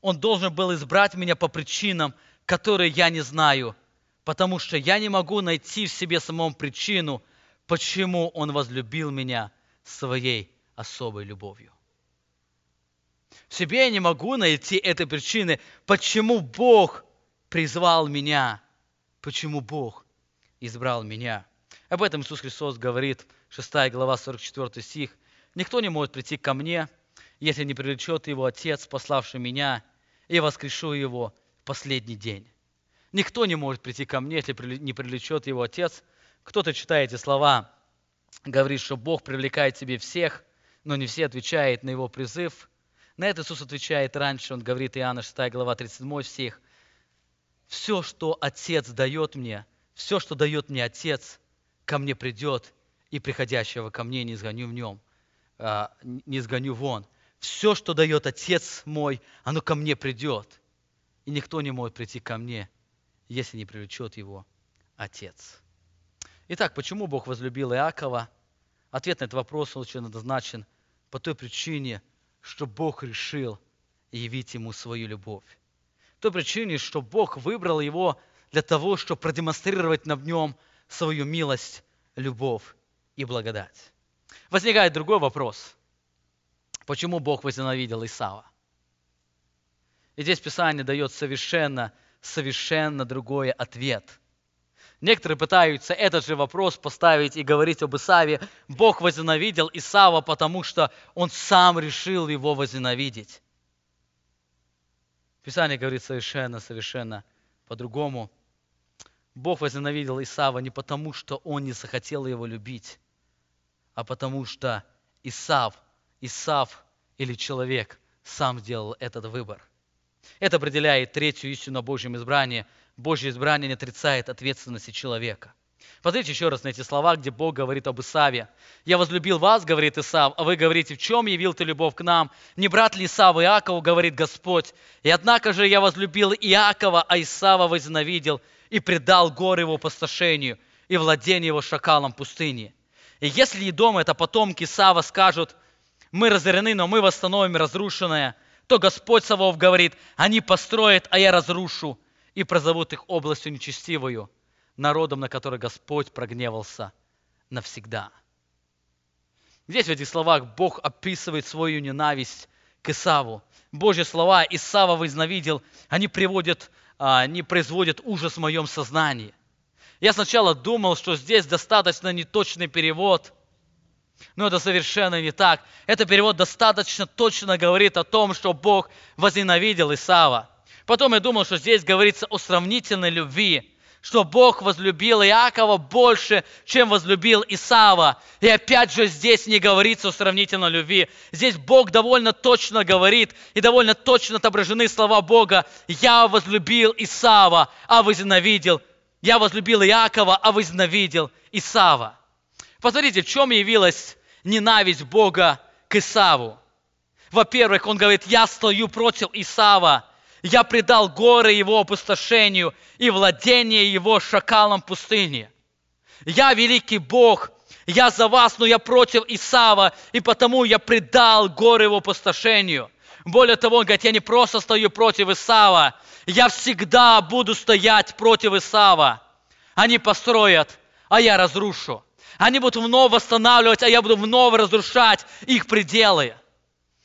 Он должен был избрать меня по причинам, которые я не знаю, потому что я не могу найти в себе самом причину, почему он возлюбил меня своей особой любовью. В себе я не могу найти этой причины, почему Бог призвал меня, почему Бог избрал меня. Об этом Иисус Христос говорит, 6 глава, 44 стих. «Никто не может прийти ко мне, если не привлечет его Отец, пославший меня, и воскрешу его в последний день. Никто не может прийти ко мне, если не привлечет его Отец. Кто-то читает эти слова, говорит, что Бог привлекает себе всех, но не все отвечают на его призыв. На это Иисус отвечает раньше, он говорит, Иоанна 6 глава 37 стих. «Все, что Отец дает мне, все, что дает мне Отец, ко мне придет, и приходящего ко мне не изгоню в нем, а, не изгоню вон. Все, что дает Отец мой, оно ко мне придет. И никто не может прийти ко мне, если не привлечет его Отец. Итак, почему Бог возлюбил Иакова? Ответ на этот вопрос очень однозначен. По той причине, что Бог решил явить ему свою любовь. По той причине, что Бог выбрал его для того, чтобы продемонстрировать на нем свою милость, любовь и благодать. Возникает другой вопрос. Почему Бог возненавидел Исава? И здесь Писание дает совершенно, совершенно другой ответ. Некоторые пытаются этот же вопрос поставить и говорить об Исаве. Бог возненавидел Исава, потому что он сам решил его возненавидеть. Писание говорит совершенно, совершенно по-другому. Бог возненавидел Исава не потому, что он не захотел его любить, а потому что Исав – Исав или человек сам сделал этот выбор. Это определяет третью истину о Божьем избрании. Божье избрание не отрицает ответственности человека. Посмотрите еще раз на эти слова, где Бог говорит об Исаве. «Я возлюбил вас, — говорит Исав, — а вы говорите, в чем явил ты любовь к нам? Не брат ли Исава Иакову, — говорит Господь. И однако же я возлюбил Иакова, а Исава возненавидел и предал горы его опустошению и владение его шакалом пустыни. И если и дома это потомки Исава скажут — мы разорены, но мы восстановим разрушенное, то Господь Савов говорит, они построят, а я разрушу, и прозовут их областью нечестивую, народом, на который Господь прогневался навсегда. Здесь в этих словах Бог описывает свою ненависть к Исаву. Божьи слова Исава возненавидел, они приводят, а, они производят ужас в моем сознании. Я сначала думал, что здесь достаточно неточный перевод – но это совершенно не так. Этот перевод достаточно точно говорит о том, что Бог возненавидел Исава. Потом я думал, что здесь говорится о сравнительной любви, что Бог возлюбил Иакова больше, чем возлюбил Исава. И опять же здесь не говорится о сравнительной любви. Здесь Бог довольно точно говорит, и довольно точно отображены слова Бога. «Я возлюбил Исава, а возненавидел». «Я возлюбил Иакова, а возненавидел Исава». Посмотрите, в чем явилась ненависть Бога к Исаву. Во-первых, он говорит, я стою против Исава, я предал горы его опустошению и владение его шакалом пустыни. Я великий Бог, я за вас, но я против Исава, и потому я предал горы его опустошению. Более того, он говорит, я не просто стою против Исава, я всегда буду стоять против Исава. Они построят, а я разрушу. Они будут вновь восстанавливать, а я буду вновь разрушать их пределы.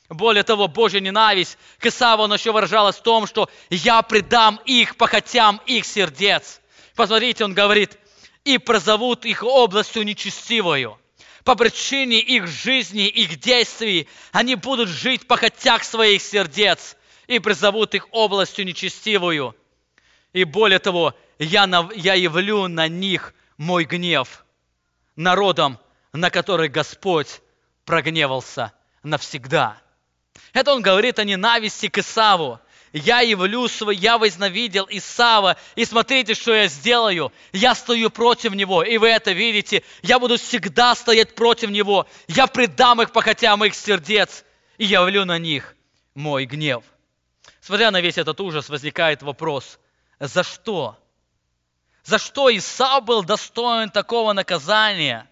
Более того, Божья ненависть к Исаву, еще выражалась в том, что я предам их похотям их сердец. Посмотрите, он говорит, и прозовут их областью нечестивою. По причине их жизни, их действий, они будут жить по хотях своих сердец и призовут их областью нечестивую. И более того, я, на, я явлю на них мой гнев народом, на который Господь прогневался навсегда. Это он говорит о ненависти к Исаву. Я явлю свой, я возненавидел Исава, и смотрите, что я сделаю. Я стою против него, и вы это видите. Я буду всегда стоять против него. Я предам их похотям их сердец, и явлю на них мой гнев. Смотря на весь этот ужас, возникает вопрос, за что? За что Исав был достоин такого наказания?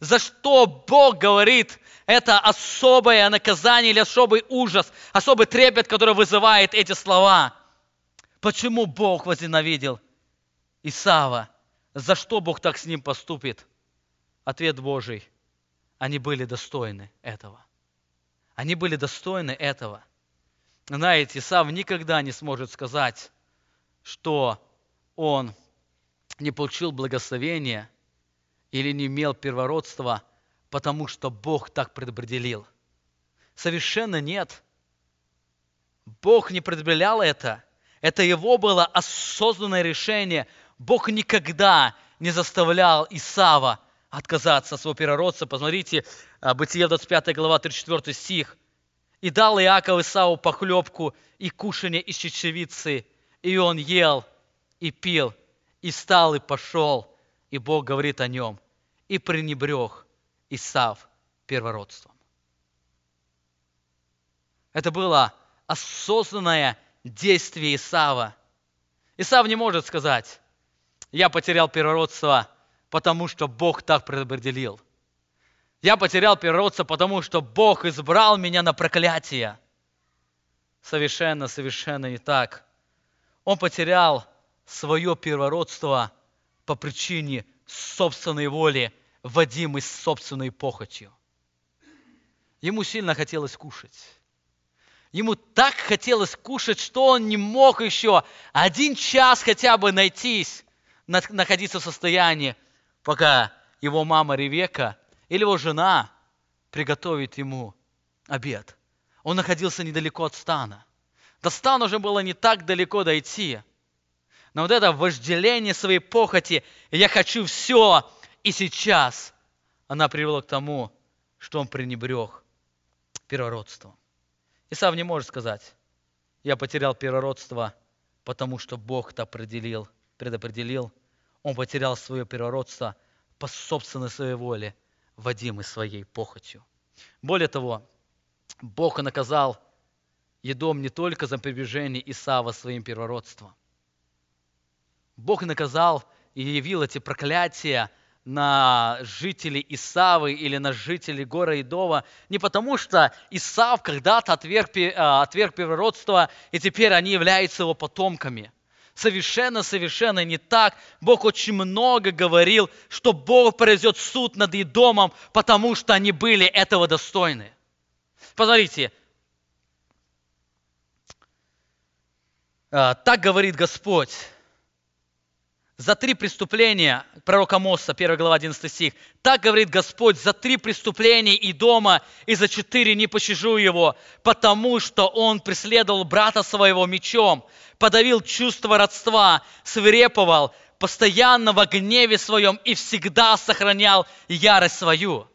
За что Бог говорит, это особое наказание или особый ужас, особый трепет, который вызывает эти слова. Почему Бог возненавидел Исава? За что Бог так с ним поступит? Ответ Божий. Они были достойны этого. Они были достойны этого. Знаете, Исав никогда не сможет сказать, что он не получил благословения или не имел первородства – потому что Бог так предопределил. Совершенно нет. Бог не предопределял это. Это его было осознанное решение. Бог никогда не заставлял Исава отказаться от своего первородца. Посмотрите, а, Бытие 25 глава, 34 стих. «И дал Иаков Исаву похлебку и кушание из чечевицы, и он ел и пил, и стал и пошел, и Бог говорит о нем, и пренебрег Исав первородством. Это было осознанное действие Исава. Исав не может сказать, я потерял первородство, потому что Бог так предопределил. Я потерял первородство, потому что Бог избрал меня на проклятие. Совершенно, совершенно не так. Он потерял свое первородство по причине собственной воли – водимый собственной похотью. Ему сильно хотелось кушать. Ему так хотелось кушать, что он не мог еще один час хотя бы найтись, находиться в состоянии, пока его мама Ревека или его жена приготовит ему обед. Он находился недалеко от стана. До стана уже было не так далеко дойти. Но вот это вожделение своей похоти, я хочу все, и сейчас она привела к тому, что он пренебрег первородством. Исав не может сказать, я потерял первородство, потому что Бог это определил, предопределил. Он потерял свое первородство по собственной своей воле, водимой своей похотью. Более того, Бог наказал Едом не только за приближение Исава своим первородством. Бог наказал и явил эти проклятия на жителей Исавы или на жителей гора Идова, не потому что Исав когда-то отверг, а, отверг первородство, и теперь они являются его потомками. Совершенно, совершенно не так. Бог очень много говорил, что Бог произведет суд над Идомом, потому что они были этого достойны. Посмотрите, а, так говорит Господь за три преступления, пророка Моса, 1 глава, 11 стих, так говорит Господь, за три преступления и дома, и за четыре не пощажу его, потому что он преследовал брата своего мечом, подавил чувство родства, свиреповал, постоянно во гневе своем и всегда сохранял ярость свою.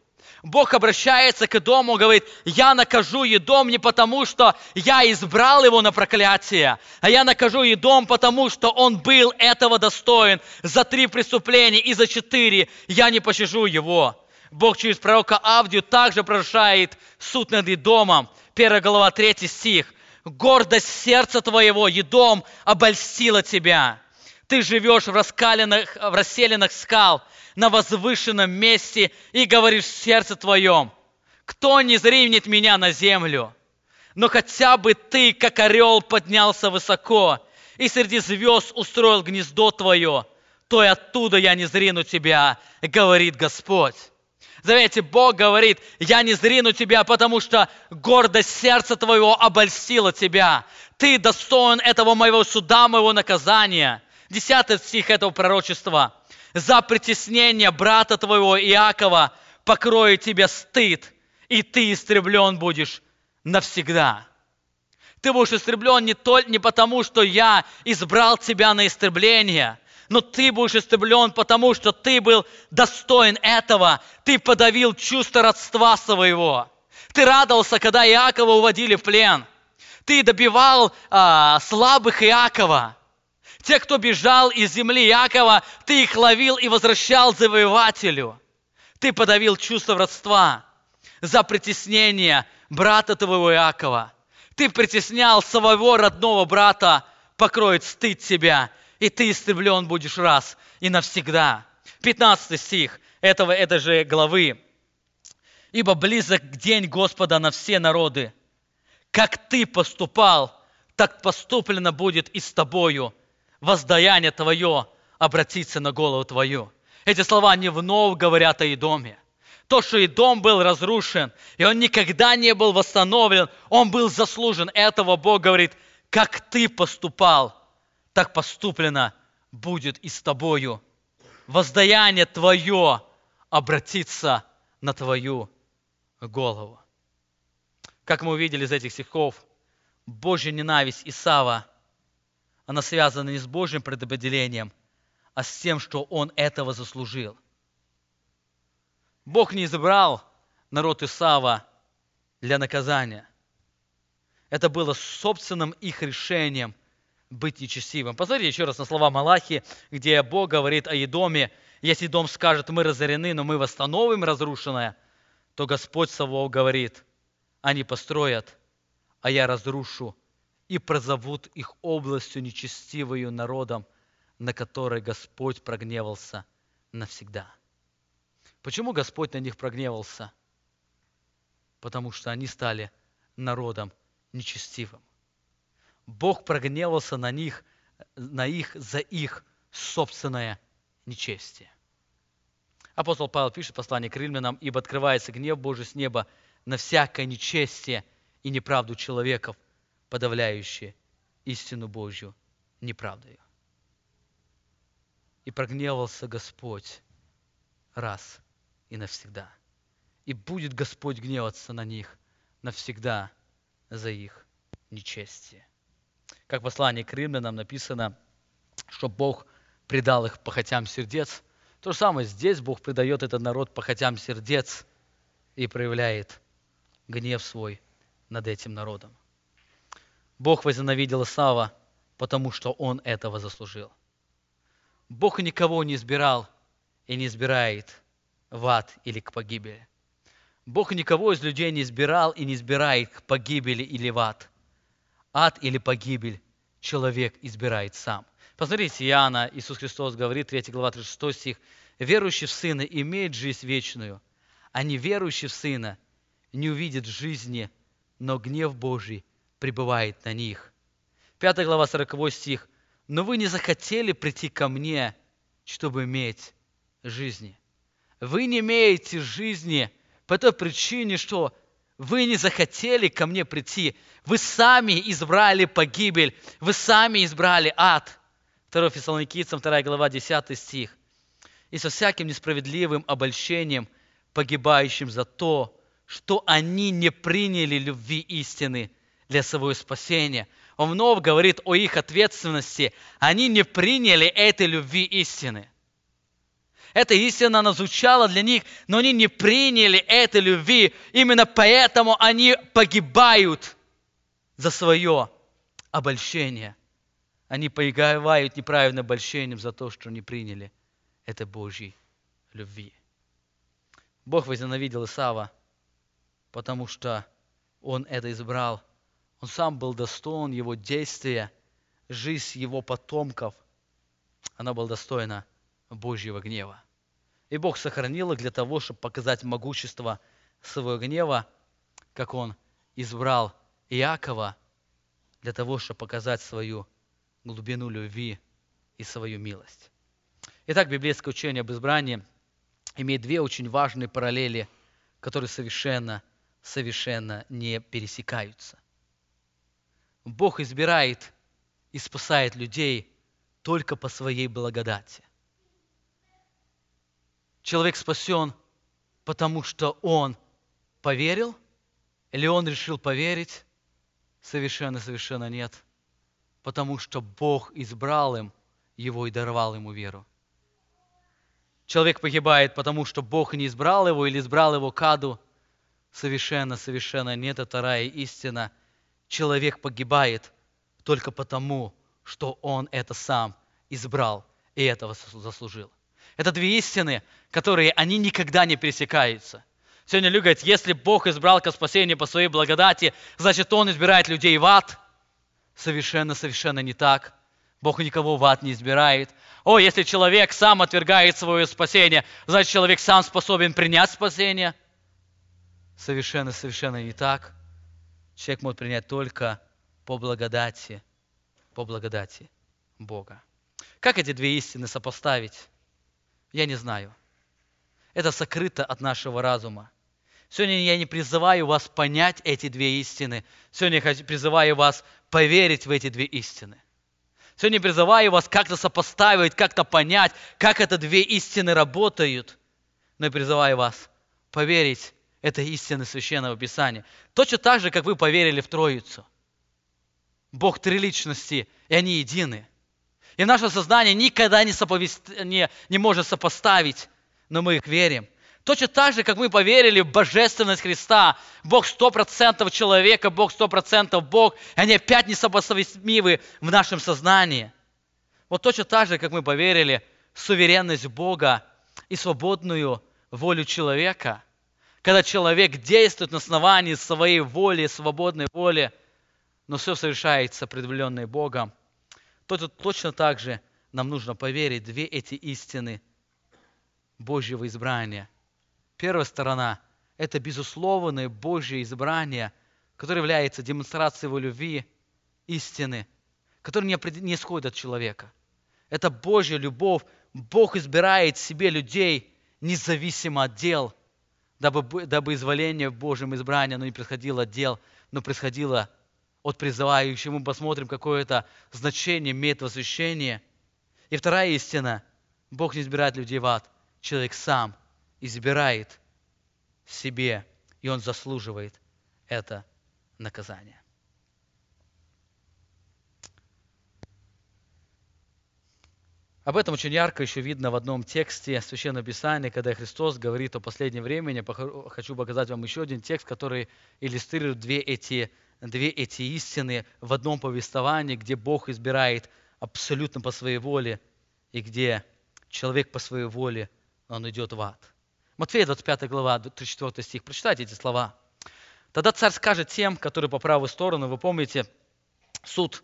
Бог обращается к дому, говорит, я накажу Едом не потому, что я избрал его на проклятие, а я накажу Едом, потому что он был этого достоин. За три преступления и за четыре я не пощажу его. Бог через пророка Авдию также прощает суд над Едомом. 1 глава 3 стих. «Гордость сердца твоего, Едом, обольстила тебя. Ты живешь в, раскаленных, в расселенных скал, на возвышенном месте и говоришь в сердце твоем, кто не зринет меня на землю? Но хотя бы ты, как орел, поднялся высоко, и среди звезд устроил гнездо твое, то и оттуда я не зрину тебя, говорит Господь. Заметьте, Бог говорит, я не зрину тебя, потому что гордость сердца твоего обольстила тебя. Ты достоин этого моего суда, моего наказания. Десятый стих этого пророчества. За притеснение брата твоего Иакова покроет тебя стыд, и ты истреблен будешь навсегда. Ты будешь истреблен не, то, не потому, что я избрал тебя на истребление, но ты будешь истреблен, потому что ты был достоин этого. Ты подавил чувство родства своего. Ты радовался, когда Иакова уводили в плен. Ты добивал а, слабых Иакова. Те, кто бежал из земли Иакова, ты их ловил и возвращал завоевателю. Ты подавил чувство родства за притеснение брата твоего Иакова. Ты притеснял своего родного брата, покроет стыд тебя и ты истреблен будешь раз и навсегда. 15 стих этого, этой же главы. «Ибо близок день Господа на все народы. Как ты поступал, так поступлено будет и с тобою. Воздаяние твое обратится на голову твою». Эти слова не вновь говорят о Идоме. То, что Идом был разрушен, и он никогда не был восстановлен, он был заслужен. Этого Бог говорит, как ты поступал, так поступлено будет и с тобою. Воздаяние твое обратится на твою голову. Как мы увидели из этих стихов, Божья ненависть Исава, она связана не с Божьим предопределением, а с тем, что он этого заслужил. Бог не избрал народ Исава для наказания. Это было собственным их решением быть нечестивым. Посмотрите еще раз на слова Малахи, где Бог говорит о Едоме. Если дом скажет, мы разорены, но мы восстановим разрушенное, то Господь Савов говорит, они построят, а я разрушу, и прозовут их областью нечестивою народом, на который Господь прогневался навсегда. Почему Господь на них прогневался? Потому что они стали народом нечестивым. Бог прогневался на них, на их за их собственное нечестие. Апостол Павел пишет послание к римлянам, «Ибо открывается гнев Божий с неба на всякое нечестие и неправду человеков, подавляющие истину Божью неправдою». И прогневался Господь раз и навсегда. И будет Господь гневаться на них навсегда за их нечестие как в послании к римлянам написано, что Бог предал их похотям сердец. То же самое здесь Бог предает этот народ похотям сердец и проявляет гнев свой над этим народом. Бог возненавидел Исава, потому что он этого заслужил. Бог никого не избирал и не избирает в ад или к погибели. Бог никого из людей не избирал и не избирает к погибели или в ад ад или погибель человек избирает сам. Посмотрите, Иоанна, Иисус Христос говорит, 3 глава, 36 стих, «Верующий в Сына имеет жизнь вечную, а неверующий в Сына не увидит жизни, но гнев Божий пребывает на них». 5 глава, 40 стих, «Но вы не захотели прийти ко мне, чтобы иметь жизни». Вы не имеете жизни по той причине, что вы не захотели ко мне прийти. Вы сами избрали погибель. Вы сами избрали ад. 2 Фессалоникийцам, 2 глава, 10 стих. И со всяким несправедливым обольщением, погибающим за то, что они не приняли любви истины для своего спасения. Он вновь говорит о их ответственности. Они не приняли этой любви истины. Эта истина, она звучала для них, но они не приняли этой любви. Именно поэтому они погибают за свое обольщение. Они погибают неправильным обольщением за то, что не приняли этой Божьей любви. Бог возненавидел Исава, потому что он это избрал. Он сам был достоин его действия, жизнь его потомков. Она была достойна Божьего гнева. И Бог сохранил их для того, чтобы показать могущество своего гнева, как Он избрал Иакова, для того, чтобы показать свою глубину любви и свою милость. Итак, библейское учение об избрании имеет две очень важные параллели, которые совершенно, совершенно не пересекаются. Бог избирает и спасает людей только по своей благодати. Человек спасен, потому что он поверил, или он решил поверить? Совершенно, совершенно нет. Потому что Бог избрал им его и даровал ему веру. Человек погибает, потому что Бог не избрал его или избрал его каду. Совершенно, совершенно нет, это вторая истина. Человек погибает только потому, что он это сам избрал и этого заслужил. Это две истины, которые они никогда не пересекаются. Сегодня люди говорят, если Бог избрал ко спасению по своей благодати, значит, Он избирает людей в ад. Совершенно, совершенно не так. Бог никого в ад не избирает. О, если человек сам отвергает свое спасение, значит, человек сам способен принять спасение. Совершенно, совершенно не так. Человек может принять только по благодати, по благодати Бога. Как эти две истины сопоставить? Я не знаю. Это сокрыто от нашего разума. Сегодня я не призываю вас понять эти две истины. Сегодня я призываю вас поверить в эти две истины. Сегодня я призываю вас как-то сопоставить, как-то понять, как это две истины работают. Но я призываю вас поверить этой истины Священного Писания. Точно так же, как вы поверили в Троицу. Бог три личности, и они едины. И наше сознание никогда не, не, не может сопоставить, но мы их верим. Точно так же, как мы поверили в божественность Христа, Бог сто процентов человека, Бог сто процентов Бог, и они опять не сопоставимы в нашем сознании. Вот точно так же, как мы поверили в суверенность Бога и свободную волю человека, когда человек действует на основании своей воли, свободной воли, но все совершается предваренное Богом, то точно так же нам нужно поверить две эти истины Божьего избрания. Первая сторона – это безусловное Божье избрание, которое является демонстрацией его любви, истины, которая не исходит от человека. Это Божья любовь. Бог избирает себе людей независимо от дел, дабы, дабы изволение в Божьем избрании оно не происходило от дел, но происходило от призывающего. Мы посмотрим, какое это значение имеет восхищение. И вторая истина. Бог не избирает людей в ад. Человек сам избирает себе, и он заслуживает это наказание. Об этом очень ярко еще видно в одном тексте Священного Писания, когда Христос говорит о последнем времени. Хочу показать вам еще один текст, который иллюстрирует две эти две эти истины в одном повествовании, где Бог избирает абсолютно по своей воле, и где человек по своей воле, он идет в ад. Матфея 25 глава, 34 стих. Прочитайте эти слова. Тогда царь скажет тем, которые по правую сторону, вы помните, суд,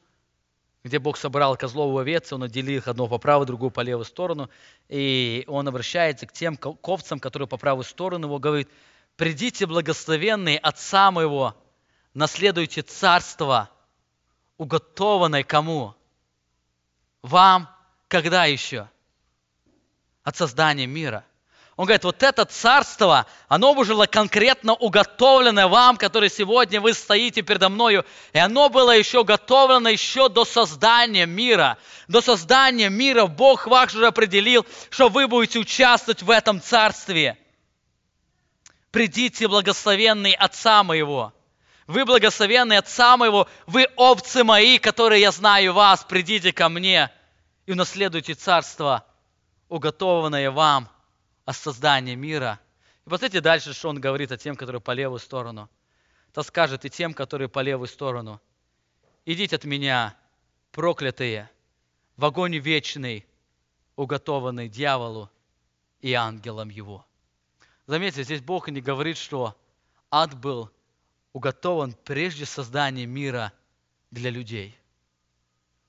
где Бог собрал козлов и овец, он отделил их одного по правую, другую по левую сторону, и он обращается к тем ковцам, которые по правую сторону его, говорит, «Придите, благословенные Отца моего, наследуете царство, уготованное кому? Вам когда еще? От создания мира. Он говорит, вот это царство, оно было конкретно уготовлено вам, который сегодня вы стоите передо мною, и оно было еще готовлено еще до создания мира. До создания мира Бог ваш уже определил, что вы будете участвовать в этом царстве. Придите, благословенный Отца моего. Вы благословенны Отца моего, вы овцы мои, которые я знаю вас, придите ко мне и унаследуйте царство, уготованное вам от создания мира. И посмотрите дальше, что он говорит о тем, которые по левую сторону. То скажет и тем, которые по левую сторону. Идите от меня, проклятые, в огонь вечный, уготованный дьяволу и ангелам его. Заметьте, здесь Бог не говорит, что ад был уготован прежде создания мира для людей.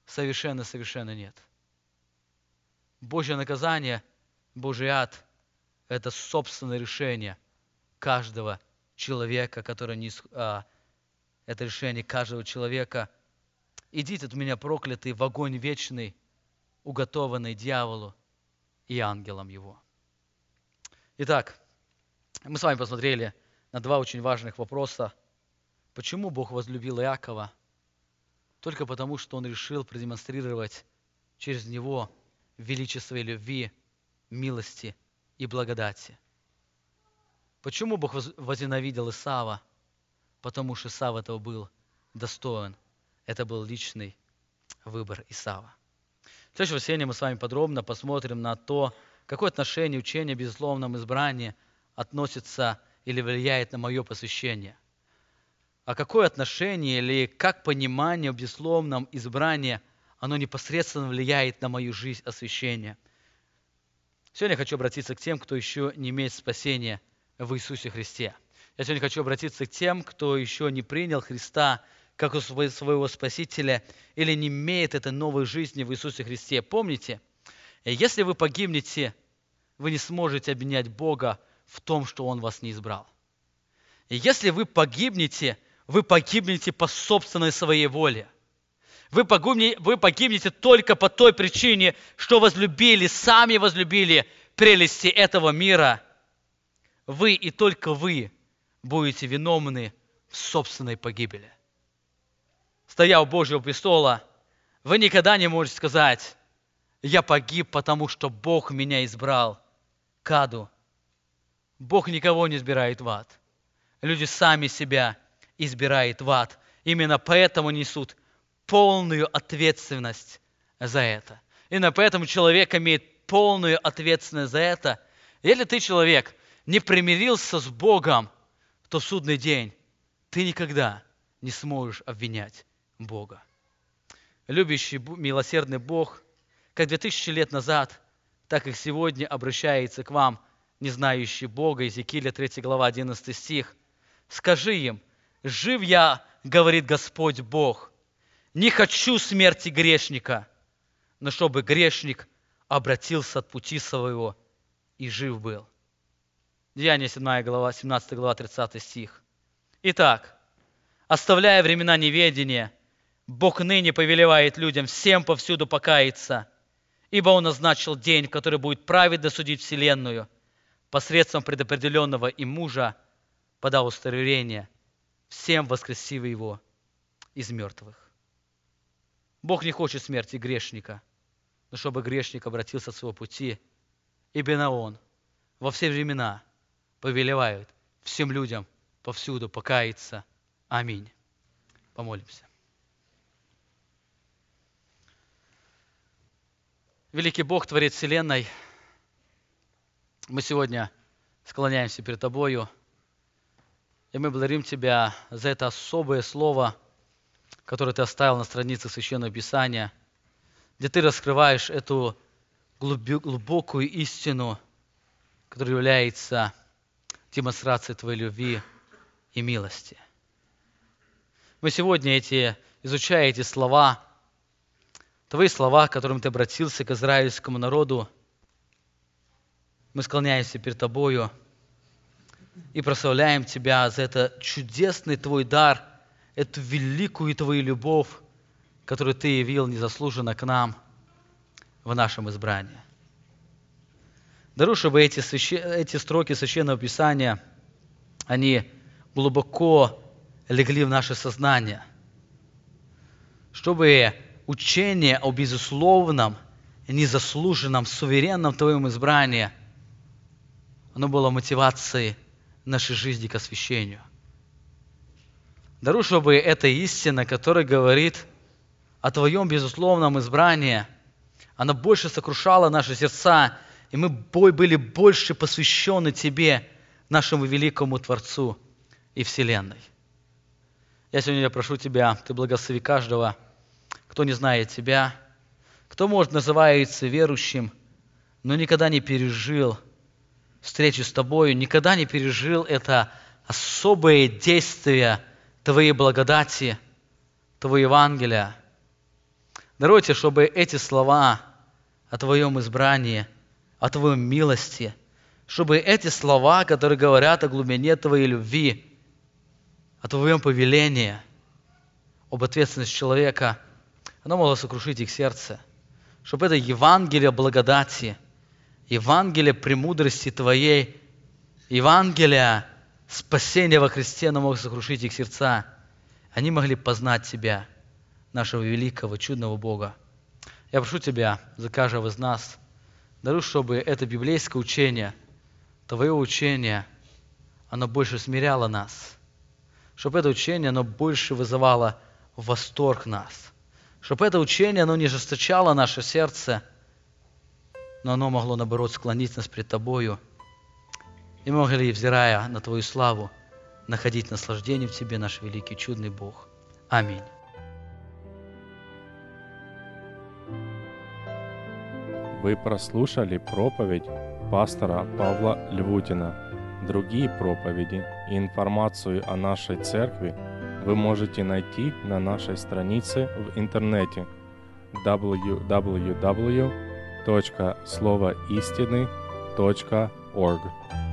Совершенно, совершенно нет. Божье наказание, Божий ад – это собственное решение каждого человека, который не... А, это решение каждого человека. Идите от меня, проклятый, в огонь вечный, уготованный дьяволу и ангелам его. Итак, мы с вами посмотрели на два очень важных вопроса. Почему Бог возлюбил Иакова? Только потому, что он решил продемонстрировать через него величие своей любви, милости и благодати. Почему Бог возненавидел Исава? Потому что Исав этого был достоин. Это был личный выбор Исава. В следующее воскресенье мы с вами подробно посмотрим на то, какое отношение учение о безусловном избрании относится или влияет на мое посвящение. А какое отношение или как понимание о безусловном избрании, оно непосредственно влияет на мою жизнь освящения. Сегодня я хочу обратиться к тем, кто еще не имеет спасения в Иисусе Христе. Я сегодня хочу обратиться к тем, кто еще не принял Христа как у своего Спасителя или не имеет этой новой жизни в Иисусе Христе. Помните, если вы погибнете, вы не сможете обвинять Бога в том, что Он вас не избрал. Если вы погибнете, вы погибнете по собственной своей воле. Вы погибнете, вы погибнете только по той причине, что возлюбили, сами возлюбили прелести этого мира. Вы и только вы будете виновны в собственной погибели. Стоя у Божьего престола, вы никогда не можете сказать, я погиб, потому что Бог меня избрал к аду. Бог никого не избирает в ад. Люди сами себя избирают в ад. Именно поэтому несут полную ответственность за это. Именно поэтому человек имеет полную ответственность за это. Если ты человек не примирился с Богом, то в судный день ты никогда не сможешь обвинять Бога. Любящий, милосердный Бог, как 2000 лет назад, так и сегодня обращается к вам, не знающий Бога, Иезекииля 3 глава 11 стих. Скажи им, жив я, говорит Господь Бог, не хочу смерти грешника, но чтобы грешник обратился от пути своего и жив был. Деяние 7 глава, 17 глава, 30 стих. Итак, оставляя времена неведения, Бог ныне повелевает людям всем повсюду покаяться, ибо Он назначил день, который будет праведно судить вселенную, посредством предопределенного им мужа подал устарение, всем воскресив его из мертвых. Бог не хочет смерти грешника, но чтобы грешник обратился от своего пути, ибо Он во все времена – повелевают всем людям повсюду покаяться. Аминь. Помолимся. Великий Бог, Творец Вселенной, мы сегодня склоняемся перед Тобою, и мы благодарим Тебя за это особое слово, которое Ты оставил на странице Священного Писания, где Ты раскрываешь эту глубокую истину, которая является демонстрации Твоей любви и милости. Мы сегодня эти, изучая эти слова, Твои слова, к которым Ты обратился к израильскому народу, мы склоняемся перед Тобою и прославляем Тебя за этот чудесный Твой дар, эту великую Твою любовь, которую Ты явил незаслуженно к нам в нашем избрании. Дару, чтобы эти, священ... эти строки Священного Писания, они глубоко легли в наше сознание, чтобы учение о безусловном, незаслуженном, суверенном Твоем избрании, оно было мотивацией нашей жизни к освящению. Дару, чтобы эта истина, которая говорит о Твоем безусловном избрании, она больше сокрушала наши сердца, и мы были больше посвящены Тебе, нашему великому Творцу и Вселенной. Я сегодня прошу Тебя, Ты благослови каждого, кто не знает Тебя, кто, может, называется верующим, но никогда не пережил встречу с Тобою, никогда не пережил это особое действие Твоей благодати, Твоего Евангелия. Даруйте, чтобы эти слова о Твоем избрании – о Твоей милости, чтобы эти слова, которые говорят о глубине Твоей любви, о Твоем повелении, об ответственности человека, оно могло сокрушить их сердце, чтобы это Евангелие благодати, Евангелие премудрости Твоей, Евангелие спасения во Христе, оно могло сокрушить их сердца. Они могли познать Тебя, нашего великого, чудного Бога. Я прошу Тебя за каждого из нас, даруй, чтобы это библейское учение, Твое учение, оно больше смиряло нас, чтобы это учение, оно больше вызывало восторг нас, чтобы это учение, оно не жесточало наше сердце, но оно могло, наоборот, склонить нас пред Тобою, и мы могли, взирая на Твою славу, находить наслаждение в Тебе, наш великий чудный Бог. Аминь. Вы прослушали проповедь пастора Павла Львутина. Другие проповеди и информацию о нашей церкви вы можете найти на нашей странице в интернете www.словоистины.org.